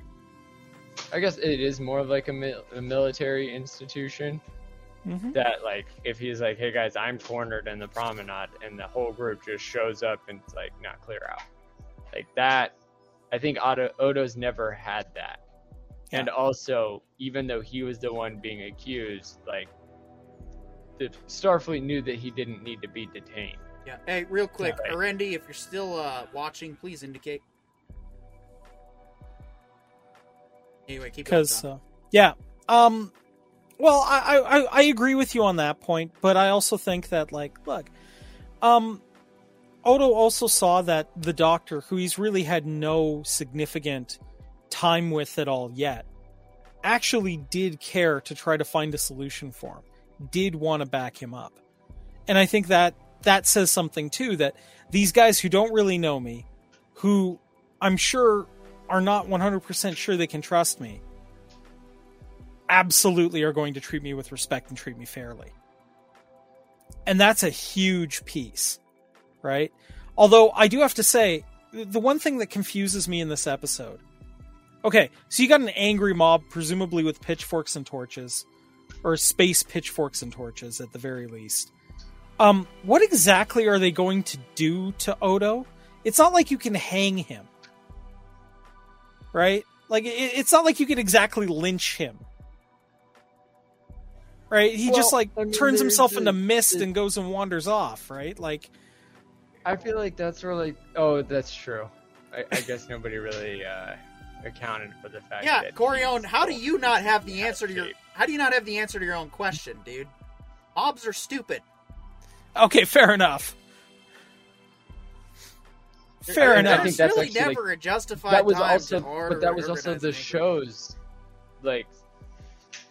I guess it is more of like a, mil- a military institution Mm-hmm. that like if he's like, hey guys, I'm cornered in the promenade, and the whole group just shows up and it's like, not clear out, like that. I think Otto, Odo's never had that. And also, even though he was the one being accused, like the Starfleet knew that he didn't need to be detained. Yeah. Hey, real quick, Yeah. Arendi, if you're still uh, watching, please indicate. Anyway, keep going. because uh, yeah um Well, I, I I agree with you on that point, but I also think that like, look, um, Odo also saw that the Doctor, who he's really had no significant time with at all yet, actually did care to try to find a solution for him, did want to back him up, and I think that that says something too. That these guys who don't really know me, who I'm sure are not 100% sure they can trust me absolutely are going to treat me with respect and treat me fairly. And that's a huge piece, right? Although I do have to say, the one thing that confuses me in this episode. Okay, so you got an angry mob, presumably with pitchforks and torches, or space pitchforks and torches at the very least. Um, what exactly are they going to do to Odo? It's not like you can hang him, right? Like it, it's not like you can exactly lynch him right? He well, just like I mean, turns himself into mist and goes and wanders off, right? Like, I feel like that's really. Oh, that's true. I, I guess nobody really uh, accounted for the fact. Yeah, that Corione, how do you not have the answer to your? How do you not have the answer to your own question, dude? Mobs are stupid. Okay, fair enough. Fair I, enough. I think that's really never like, a justified that was also, but that was also the show's like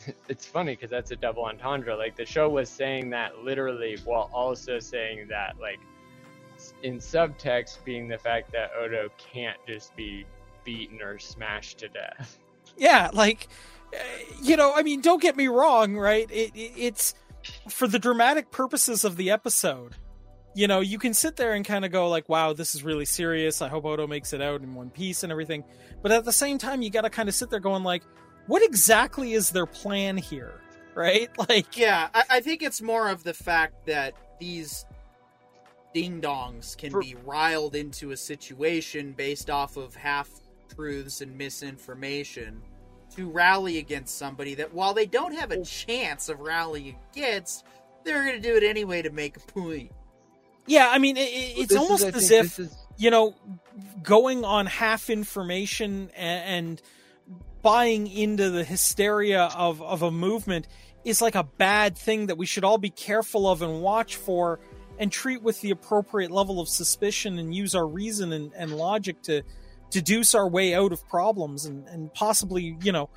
it's funny because that's a double entendre. Like the show was saying that literally while also saying that like in subtext being the fact that Odo can't just be beaten or smashed to death. Yeah, like eh, you know, I mean, don't get me wrong, right? It, it, it's for the dramatic purposes of the episode. You know, you can sit there and kind of go like, "Wow, this is really serious. I hope Odo makes it out in one piece and everything." But at the same time, you got to kind of sit there going like, what exactly is their plan here? Right? Like, yeah, I, I think it's more of the fact that these ding dongs can for... be riled into a situation based off of half truths and misinformation to rally against somebody that while they don't have a oh. chance of rallying against, they're going to do it anyway to make a point. Yeah, I mean, it, it's well, almost is, as if is... you know, going on half information and, and buying into the hysteria of, of a movement is like a bad thing that we should all be careful of and watch for and treat with the appropriate level of suspicion and use our reason and, and logic to deduce our way out of problems and, and possibly, you know,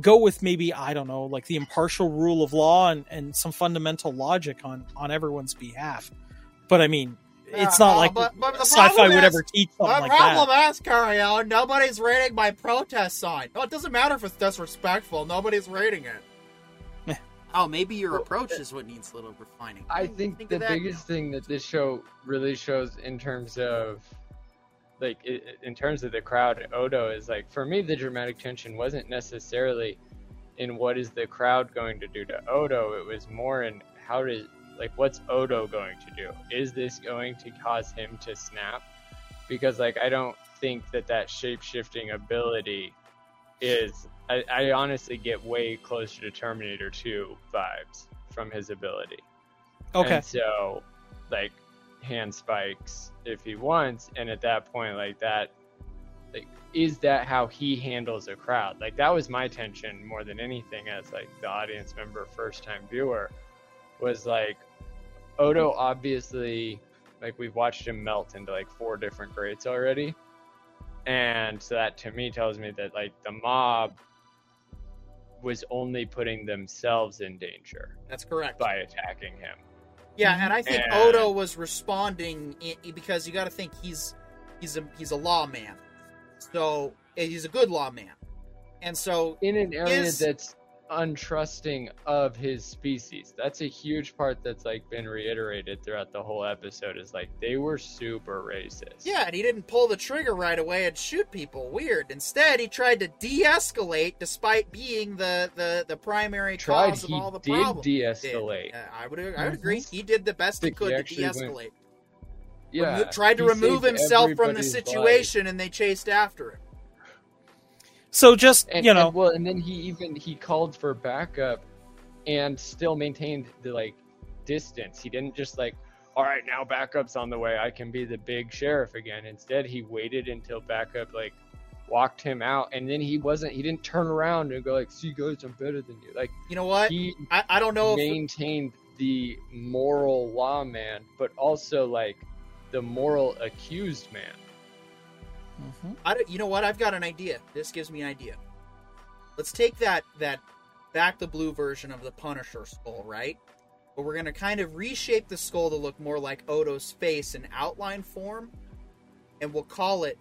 go with maybe, I don't know, like the impartial rule of law and, and some fundamental logic on, on everyone's behalf. But I mean, it's not uh, like but, but sci-fi would ever teach something like that. The problem is, Carry nobody's rating my protest sign. No, it doesn't matter if it's disrespectful. Nobody's rating it. oh, maybe your approach is what needs a little refining. I think, think the biggest now. thing that this show really shows in terms of like in terms of the crowd odo is like for me the dramatic tension wasn't necessarily in what is the crowd going to do to odo it was more in how does like what's Odo going to do? Is this going to cause him to snap? Because like I don't think that that shape shifting ability is. I, I honestly get way closer to Terminator 2 vibes from his ability. Okay. And so, like, hand spikes if he wants, and at that point, like that, like, is that how he handles a crowd? Like, that was my tension more than anything as like the audience member, first time viewer was like Odo obviously like we've watched him melt into like four different grades already. And so that to me tells me that like the mob was only putting themselves in danger. That's correct. By attacking him. Yeah, and I think and... Odo was responding because you got to think he's he's a he's a lawman, so eh, he's a good lawman, and so in an area his... that's untrusting of his species. That's a huge part that's like been reiterated throughout the whole episode is like they were super racist. Yeah, and he didn't pull the trigger right away and shoot people. Weird. Instead, he tried to de-escalate despite being the the, the primary tried, cause of all the did problems. De-escalate. Yeah, I would I would mhm. agree. He did the best he could to de-escalate. Went, yeah, Remo- tried to remove himself from the situation, and they chased after him. So just and, you know, and, well, and then he even he called for backup, and still maintained the like distance. He didn't just like, all right, now backup's on the way. I can be the big sheriff again. Instead, he waited until backup like walked him out, and then he wasn't. He didn't turn around and go like, "See, guys, I'm better than you." Like You know what? he I, I don't know if maintained the moral lawman, but also like the moral accused man. Mhm. I don't- you know what? I've got an idea. This gives me an idea. Let's take that that back the blue version of the Punisher skull, right? But we're gonna kind of reshape the skull to look more like Odo's face in outline form, and we'll call it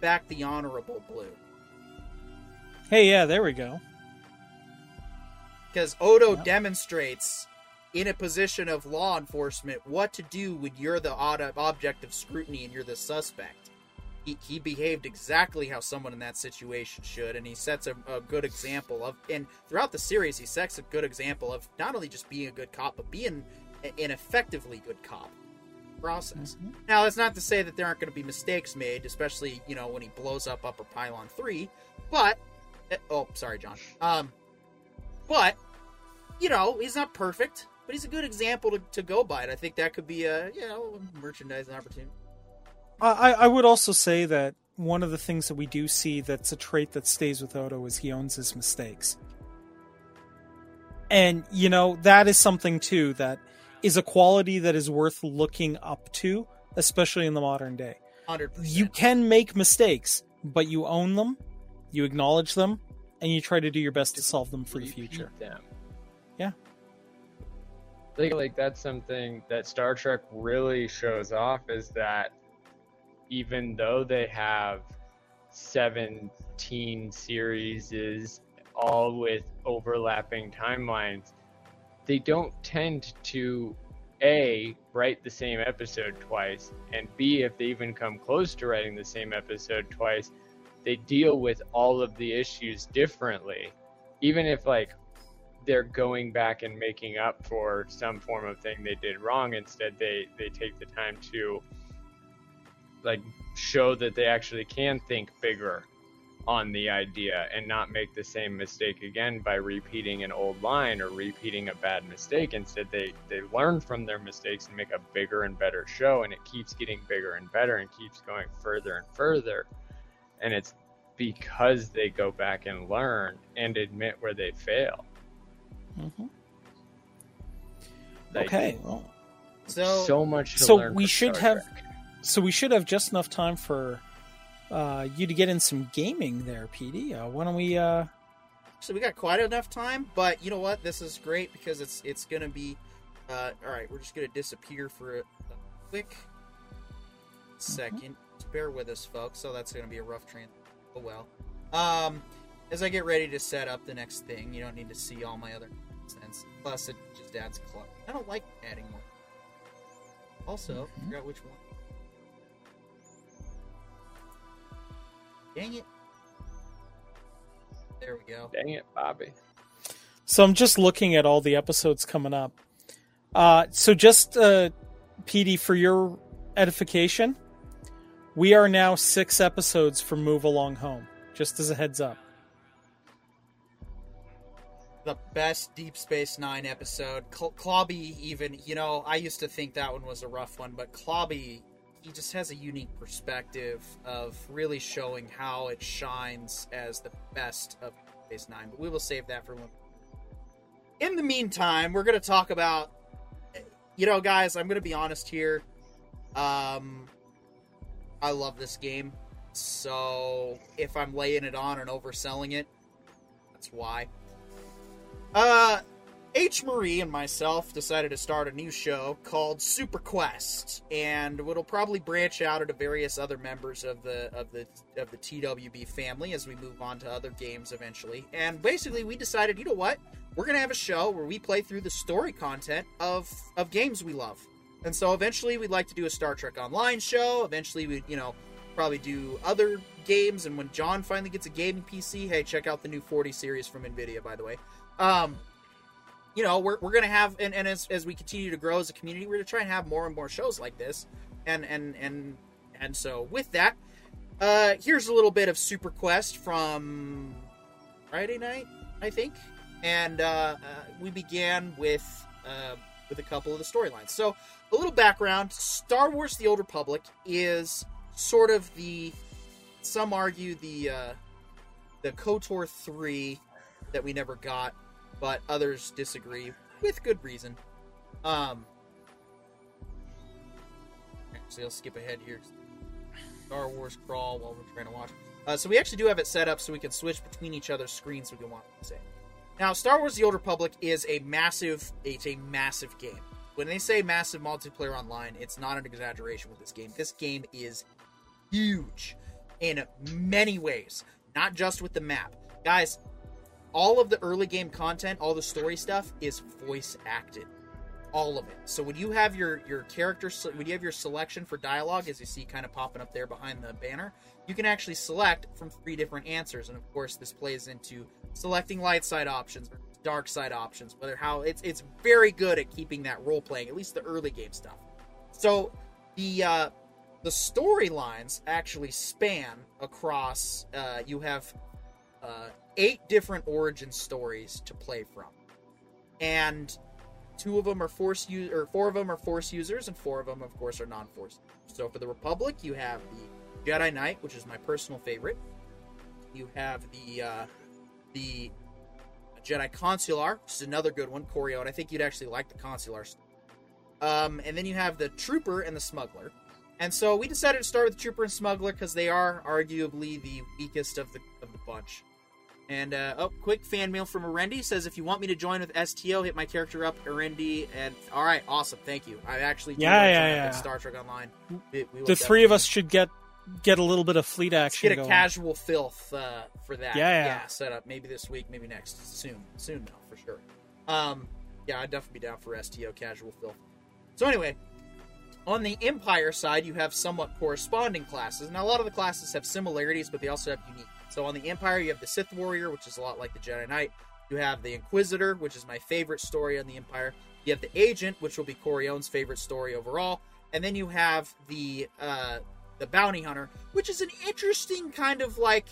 back the honorable blue. Hey, yeah, there we go. Because Odo Yeah. demonstrates in a position of law enforcement what to do when you're the object of scrutiny and you're the suspect. He, he behaved exactly how someone in that situation should, and he sets a, a good example of. And throughout the series, he sets a good example of not only just being a good cop, but being an effectively good cop. Process. Mhm. Now, that's not to say that there aren't going to be mistakes made, especially you know when he blows up Upper Pylon Three. But eh, oh, sorry, John. Um, but you know he's not perfect, but he's a good example to, to go by. And I think that could be a you know merchandising opportunity. I, I would also say that one of the things that we do see that's a trait that stays with Odo is he owns his mistakes. And, you know, that is something too that is a quality that is worth looking up to, especially in the modern day. Hundred You can make mistakes, but you own them, you acknowledge them, and you try to do your best to solve them for the future. Them. Yeah. I think like that's something that Star Trek really shows off is that even though they have 17 series all with overlapping timelines, they don't tend to A write the same episode twice and B if they even come close to writing the same episode twice, they deal with all of the issues differently. Even if like they're going back and making up for some form of thing they did wrong instead they they take the time to like show that they actually can think bigger on the idea and not make the same mistake again by repeating an old line or repeating a bad mistake instead they they learn from their mistakes and make a bigger and better show and it keeps getting bigger and better and keeps going further and further and it's because they go back and learn and admit where they fail Mhm. Like, Okay, well, So, so much to So learn we should Star have- Trek. So we should have just enough time for uh, you to get in some gaming there, PD. Uh, why don't we? Uh, so we got quite enough time, but you know what? This is great because it's it's gonna be. Uh, all right, we're just gonna disappear for a, quick second. Just bear with us, folks. So that's gonna be a rough trans. Oh well. Um, as I get ready to set up the next thing, you don't need to see all my other nonsense. Plus, it just adds clutter. I don't like adding more. Also, Mhm. forgot which one. Dang it. There we go. Dang it, Bobby. so I'm just looking at all the episodes coming up. Uh, so just uh, PD for your edification, we are now six episodes from Move Along Home. Just as a heads up. the best Deep Space Nine episode. Cl- Clobby, even you know, I used to think that one was a rough one, but Clobby, he just has a unique perspective of really showing how it shines as the best of Space Nine. But we will save that for. In the meantime, we're going to talk about, you know, guys. I'm going to be honest here. Um, I love this game, so if I'm laying it on and overselling it, that's why. Uh, H. Marie and myself decided to start a new show called Super Quest, and it'll probably branch out into various other members of the of the of the TWB family as we move on to other games eventually. And basically, we decided, you know what, we're gonna have a show where we play through the story content of of games we love. And so eventually, we'd like to do a Star Trek Online show. Eventually, we you know probably do other games. And when John finally gets a gaming PC, hey, check out the new 40 series from Nvidia, by the way um you know we're, we're gonna have and, and as, as we continue to grow as a community we're gonna try and have more and more shows like this. And and and and so with that uh here's a little bit of super quest from friday night i think. And uh, uh we began with uh with a couple of the storylines. So a little background. Star wars the old republic is sort of the some argue the uh, the Kotor three that we never got, but others disagree with good reason. Um, actually, I'll skip ahead here. Star Wars crawl while we're trying to watch. Uh, so we actually do have it set up so we can switch between each other's screens so we can watch the same. Now, Star Wars: The Old Republic is a massive, it's a massive game. When they say massive multiplayer online, it's not an exaggeration with this game. This game is huge in many ways, not just with the map. Guys, all of the early game content, all the story stuff is voice acted. All of it. So when you have your your character when you have your selection for dialogue as you see kind of popping up there behind the banner, you can actually select from three different answers and of course this plays into selecting light side options, dark side options, whether how it's it's very good at keeping that role playing, at least the early game stuff. So the uh the storylines actually span across uh you have uh eight different origin stories to play from. And two of them are force u- or four of them are force users and four of them of course are non-force. So for the Republic, you have the Jedi Knight, which is my personal favorite. You have the uh the Jedi Consular, which is another good one, Coriote. I think you'd actually like the Consular. Um, and then you have the Trooper and the Smuggler. And so we decided to start with the Trooper and Smuggler because they are arguably the weakest of the of the bunch. And uh, oh, quick fan mail from Arendi says if you want me to join with STO, hit my character up, Arendi. And all right, awesome, thank you. I actually do Yeah, yeah, yeah. Star Trek Online. We- we The three of us should get get a little bit of fleet Let's action. get a going. casual filth uh, for that. Yeah, yeah. set up maybe this week, maybe next. Soon, soon now for sure. Um, yeah, I'd definitely be down for STO casual filth. So anyway, on the Empire side, you have somewhat corresponding classes. Now a lot of the classes have similarities, but they also have unique. So on the Empire, you have the Sith Warrior, which is a lot like the Jedi Knight. You have the Inquisitor, which is my favorite story on the Empire. You have the Agent, which will be Corione's favorite story overall, and then you have the uh, the Bounty Hunter, which is an interesting kind of like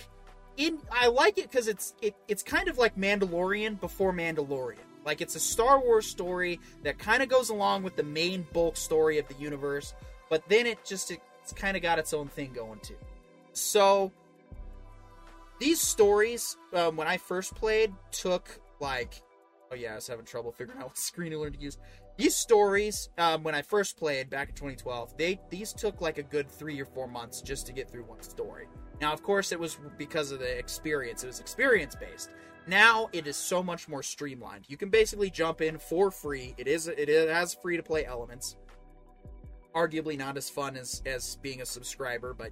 in I like it because it's it, it's kind of like Mandalorian before Mandalorian. Like it's a Star Wars story that kind of goes along with the main bulk story of the universe, but then it just it's kind of got its own thing going too. So these stories, um, when I first played, took like oh yeah, I was having trouble figuring out what screen to learn to use. These stories, um, when I first played back in 2012, they these took like a good three or four months just to get through one story. Now, of course, it was because of the experience. It was experience based. Now it is so much more streamlined. You can basically jump in for free. It is it has free to play elements. Arguably not as fun as as being a subscriber, but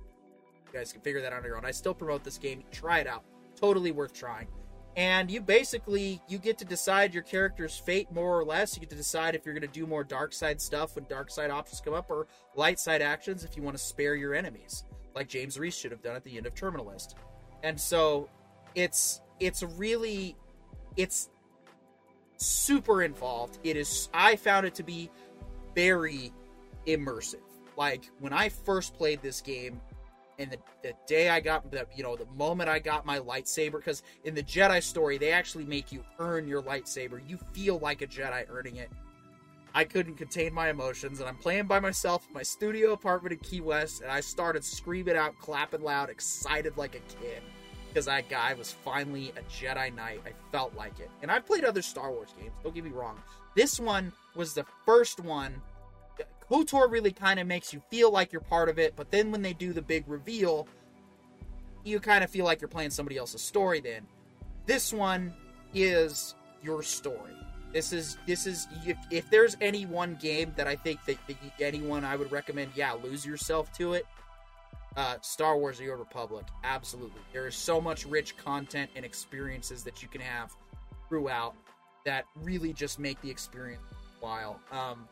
guys can figure that out on your own. I still promote this game. Try it out. Totally worth trying. And you basically you get to decide your character's fate more or less. You get to decide if you're going to do more dark side stuff when dark side options come up, or light side actions if you want to spare your enemies, like James Reese should have done at the end of Terminal List. And so it's it's really it's super involved. It is I found it to be very immersive. Like when I first played this game, and the, the day I got the you know the moment I got my lightsaber because in the Jedi story they actually make you earn your lightsaber. You feel like a Jedi earning it. I couldn't contain my emotions, and I'm playing by myself in my studio apartment in Key West, and I started screaming out, clapping loud, excited like a kid because that guy was finally a Jedi Knight. I felt like it, and I've played other Star Wars games. Don't get me wrong. This one was the first one KOTOR really kind of makes you feel like you're part of it, but then when they do the big reveal, you kind of feel like you're playing somebody else's story then. This one is your story. This is this is if, if there's any one game that I think that, that anyone I would recommend, yeah, lose yourself to it. Uh, Star Wars: The Old Republic, absolutely. There is so much rich content and experiences that you can have throughout that really just make the experience while. Um,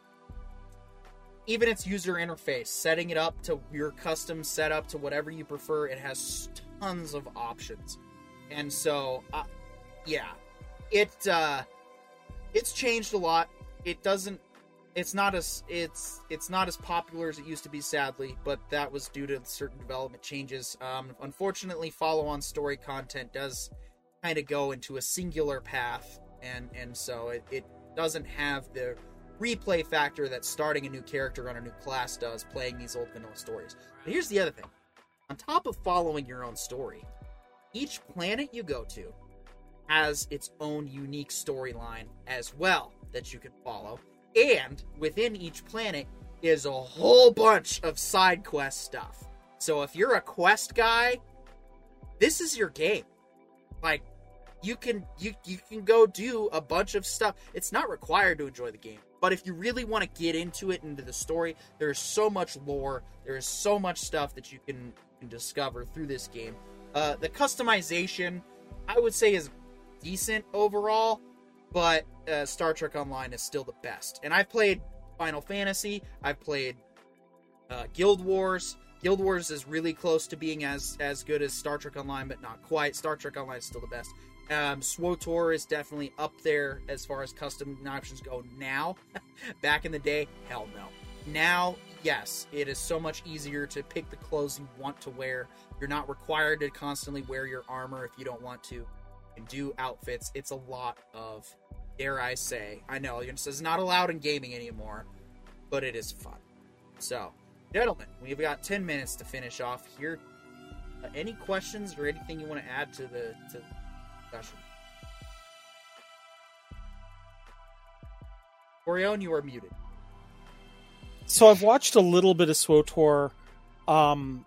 even its user interface, setting it up to your custom setup to whatever you prefer, it has tons of options. And so, uh, yeah, it uh, it's changed a lot. It doesn't. It's not as it's it's not as popular as it used to be, sadly. But that was due to certain development changes. Um, unfortunately, follow-on story content does kind of go into a singular path, and and so it, it doesn't have the replay factor that starting a new character on a new class does playing these old vanilla stories. But here's the other thing. on top of following your own story, each planet you go to has its own unique storyline as well that you can follow. And within each planet is a whole bunch of side quest stuff. So if you're a quest guy, this is your game. Like you can you you can go do a bunch of stuff. It's not required to enjoy the game, but if you really want to get into it into the story, there is so much lore. There is so much stuff that you can, can discover through this game. Uh, the customization, I would say, is decent overall, but uh, Star Trek Online is still the best. And I've played Final Fantasy. I've played uh, Guild Wars. Guild Wars is really close to being as as good as Star Trek Online, but not quite. Star Trek Online is still the best. Um, SWTOR is definitely up there as far as custom options go now. Back in the day, hell no. Now, yes, it is so much easier to pick the clothes you want to wear. You're not required to constantly wear your armor if you don't want to. Can do outfits. It's a lot of, dare I say, I know it's not allowed in gaming anymore, but it is fun. So, gentlemen, we've got 10 minutes to finish off here. Uh, any questions or anything you want to add to the to discussion? Orion, you are muted. So I've watched a little bit of SWTOR um,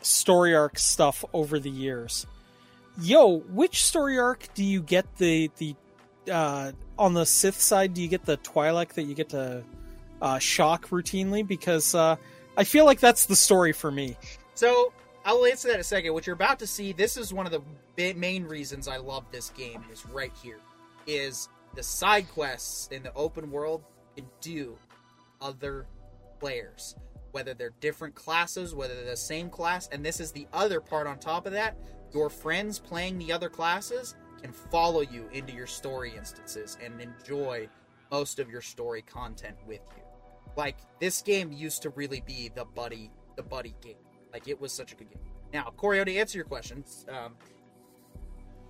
story arc stuff over the years. Yo, which story arc do you get the the uh, on the Sith side? Do you get the Twi'lek that you get to uh, shock routinely? Because uh, I feel like that's the story for me. So I'll answer that in a second. What you're about to see, this is one of the main reasons I love this game. Is right here, is the side quests in the open world can do other players, whether they're different classes, whether they're the same class, and this is the other part on top of that. Your friends playing the other classes can follow you into your story instances and enjoy most of your story content with you. Like this game used to really be the buddy, the buddy game. Like it was such a good game. Now, Corio, to answer your questions, um,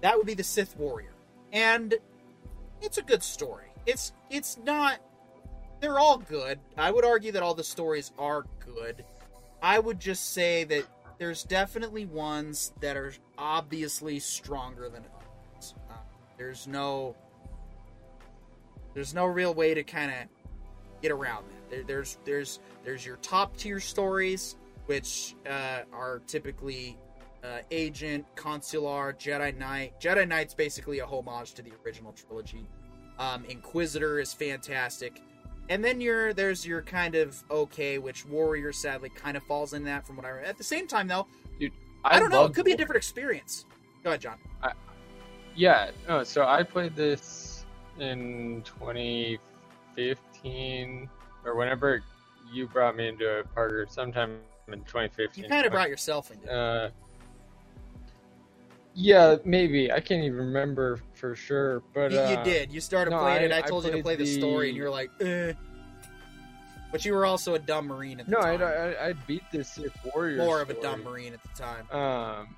that would be the Sith Warrior, and it's a good story. It's it's not. They're all good. I would argue that all the stories are good. I would just say that there's definitely ones that are obviously stronger than others. Uh, there's no. There's no real way to kind of get around that. There, there's there's there's your top tier stories, which uh, are typically uh, Agent, Consular, Jedi Knight. Jedi Knight's basically a homage to the original trilogy. Um, Inquisitor is fantastic, and then you're there's your kind of okay, which Warrior sadly kind of falls in that from what I read. At the same time, though, dude, I, don't know. It could be a different experience. Go ahead, John. Yeah, no, so I played this in 2015 or whenever you brought me into it, Parker, sometime in 2015. You kind of brought yourself into it. Uh, yeah, maybe. I can't even remember for sure, but you, you uh, did. You started no, playing it. I- I I told you to play played the story, and you were like, eh. But you were also a dumb marine at the No, time. I, I, I beat this Sith Warrior. More of a dumb marine at the time. Um,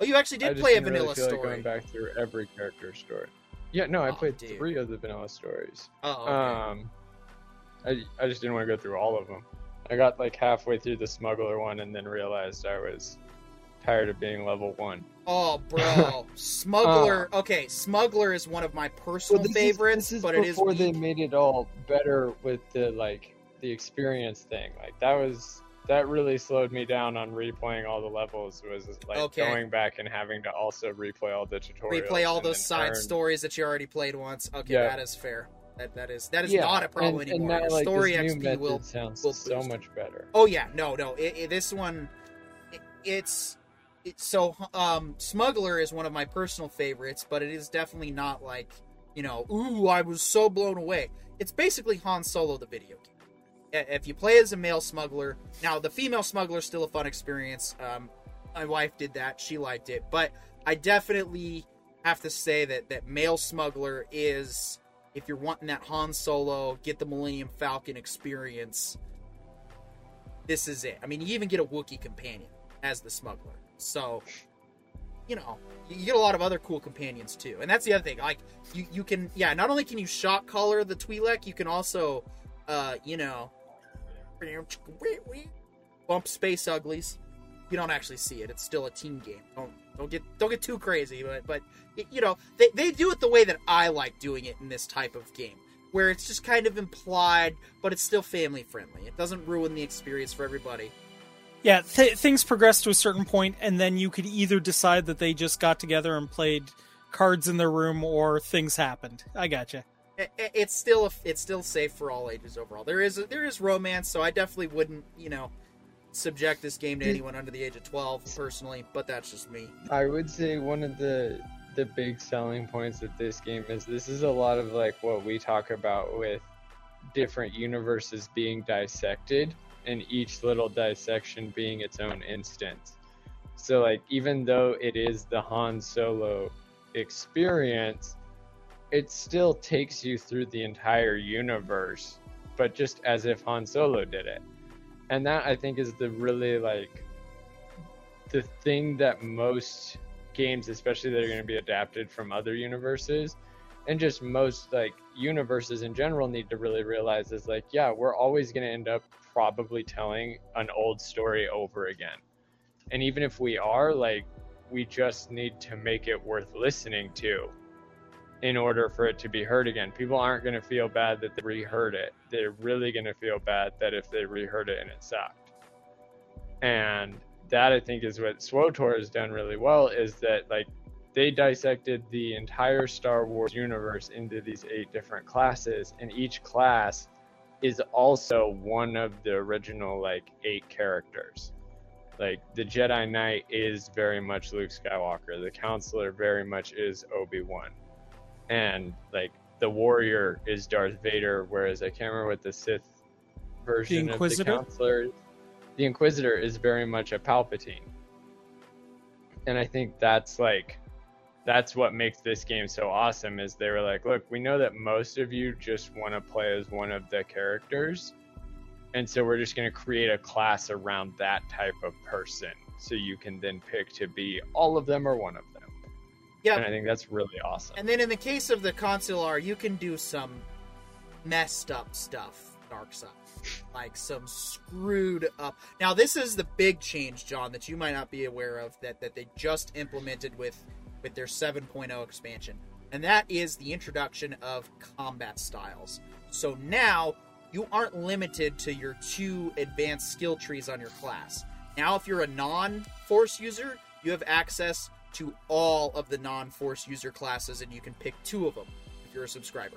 Oh, you actually did play a didn't really vanilla feel like story. going back through every character story. Yeah, no, I Oh, played dude. three of the vanilla stories. Oh, okay. Um, I, I just didn't want to go through all of them. I got like halfway through the smuggler one and then realized I was tired of being level one. oh, bro, Smuggler. Oh. okay, Smuggler is one of my personal this is- favorites, this is but it is before they made it all better with the like the experience thing. Like that was that really slowed me down on replaying all the levels. Was like Okay. going back and having to also replay all the tutorials. replay all those side earn- stories that you already played once. Okay, Yeah. that is fair. That that is that is Yeah, not a problem and, anymore. And now, like, story XP will. sounds will so much better. Oh yeah, no, no. It, it- this one, it, it's it's so um, Smuggler is one of my personal favorites, but it is definitely not like you know, ooh, I was so blown away. It's basically Han Solo the video game. If you play as a male smuggler, now the female smuggler is still a fun experience. Um, my wife did that; she liked it, but I definitely have to say that that male smuggler is if you're wanting that Han Solo, get the Millennium Falcon experience, this is it. I mean, you even get a Wookiee companion as the smuggler. So, you know, you get a lot of other cool companions too. And that's the other thing. Like, you, you can, yeah, not only can you shock color the Twi'lek, you can also, uh, you know, bump space uglies. you don't actually see it. It's still a team game. Don't don't get don't get too crazy, but but it, you know they they do it the way that I like doing it in this type of game, where it's just kind of implied, but it's still family friendly. It doesn't ruin the experience for everybody. Yeah, th- things progress to a certain point, and then you could either decide that they just got together and played cards in their room, or things happened. I gotcha. It, it- it's still a, it's still safe for all ages overall. There is there is romance, so I definitely wouldn't you know subject this game to anyone under the age of twelve personally. But that's just me. I would say one of the the big selling points of this game is this is a lot of like what we talk about with different universes being dissected and each little dissection being its own instance. So like even though it is the Han Solo experience, it still takes you through the entire universe, but just as if Han Solo did it. And that I think is the really like the thing that most games, especially that are going to be adapted from other universes, and just most like universes in general, need to really realize is like, yeah, we're always going to end up probably telling an old story over again. And even if we are, like, we just need to make it worth listening to in order for it to be heard again. People aren't going to feel bad that they reheard it. They're really going to feel bad that if they reheard it and it sucked. And that I think is what SWTOR has done really well is that like they dissected the entire Star Wars universe into these eight different classes, and each class is also one of the original like eight characters. Like the Jedi Knight is very much Luke Skywalker. The Consular very much is Obi Wan, and like the Warrior is Darth Vader. Whereas I can't remember what the Sith version of the Inquisitor? Consular. is. The Inquisitor is very much a Palpatine, and I think that's like that's what makes this game so awesome is they were like look we know that most of you just want to play as one of the characters and so we're just going to create a class around that type of person so you can then pick to be all of them or one of them Yeah. and i think that's really awesome And then in the case of the consular, you can do some messed up stuff, dark side. Like some screwed up. Now this is the big change, John, that you might not be aware of that, that they just implemented with with their 7.0 expansion. And that is the introduction of combat styles. So now you aren't limited to your two advanced skill trees on your class. Now if you're a non-force user, you have access to all of the non-force user classes and you can pick two of them if you're a subscriber.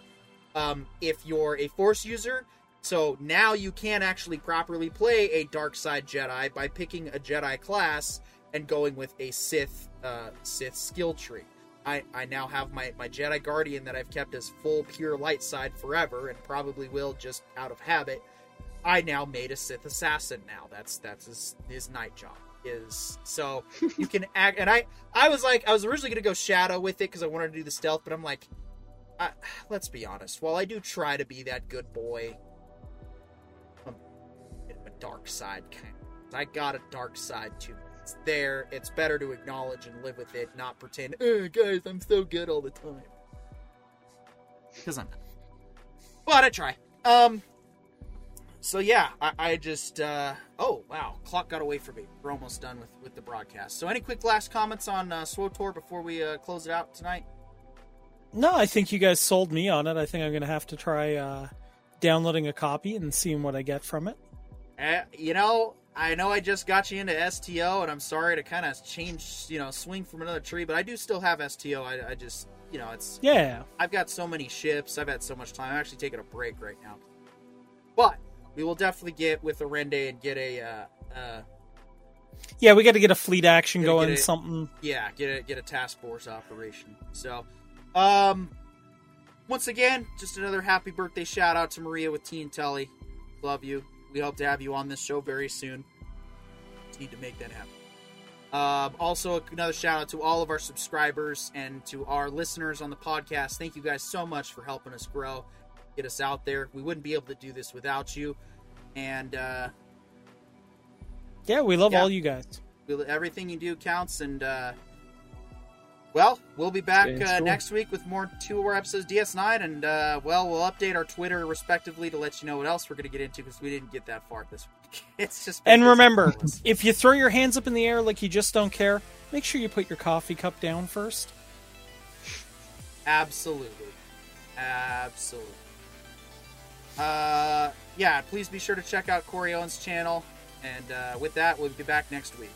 Um, if you're a force user, so now you can actually properly play a dark side Jedi by picking a Jedi class and going with a Sith uh, Sith skill tree. I, I now have my, my Jedi Guardian that I've kept as full pure light side forever and probably will just out of habit. I now made a Sith assassin now. That's that's his, his night job is so you can act and I I was like I was originally gonna go shadow with it because I wanted to do the stealth, but I'm like, I, let's be honest. While I do try to be that good boy, I'm a bit of a dark side kind. I got a dark side too. It's there. It's better to acknowledge and live with it, not pretend. Oh, guys, I'm so good all the time. Because I'm not. But I try. Um. So yeah, I, I just. uh Oh wow, clock got away from me. We're almost done with with the broadcast. So any quick last comments on uh, SWTOR before we uh, close it out tonight? No, I think you guys sold me on it. I think I'm going to have to try uh, downloading a copy and seeing what I get from it. Uh, you know, I know I just got you into STO, and I'm sorry to kind of change, you know, swing from another tree, but I do still have STO. I, I just, you know, it's Yeah. I've got so many ships. I've had so much time. I'm actually taking a break right now, but we will definitely get with Arende and get a, uh, uh, Yeah, we got to get a fleet action Gotta going, it- something. yeah, get a get a task force operation. So, um, once again, just another happy birthday shout out to Maria with Tea and Telly. Love you. We hope to have you on this show very soon. Need to make that happen. Um, also, another shout out to all of our subscribers and to our listeners on the podcast. Thank you guys so much for helping us grow, get us out there. We wouldn't be able to do this without you. And uh, Yeah, we love Yeah. all you guys. we- everything you do counts and uh Well, we'll be back uh, school. next week with more two more episodes DS9, and uh, well, we'll update our Twitter respectively to let you know what else we're going to get into because we didn't get that far this week. It's just And remember, if you throw your hands up in the air like you just don't care, make sure you put your coffee cup down first. absolutely, absolutely. Uh, yeah, please be sure to check out Corey Owen's channel, and uh, with that, we'll be back next week.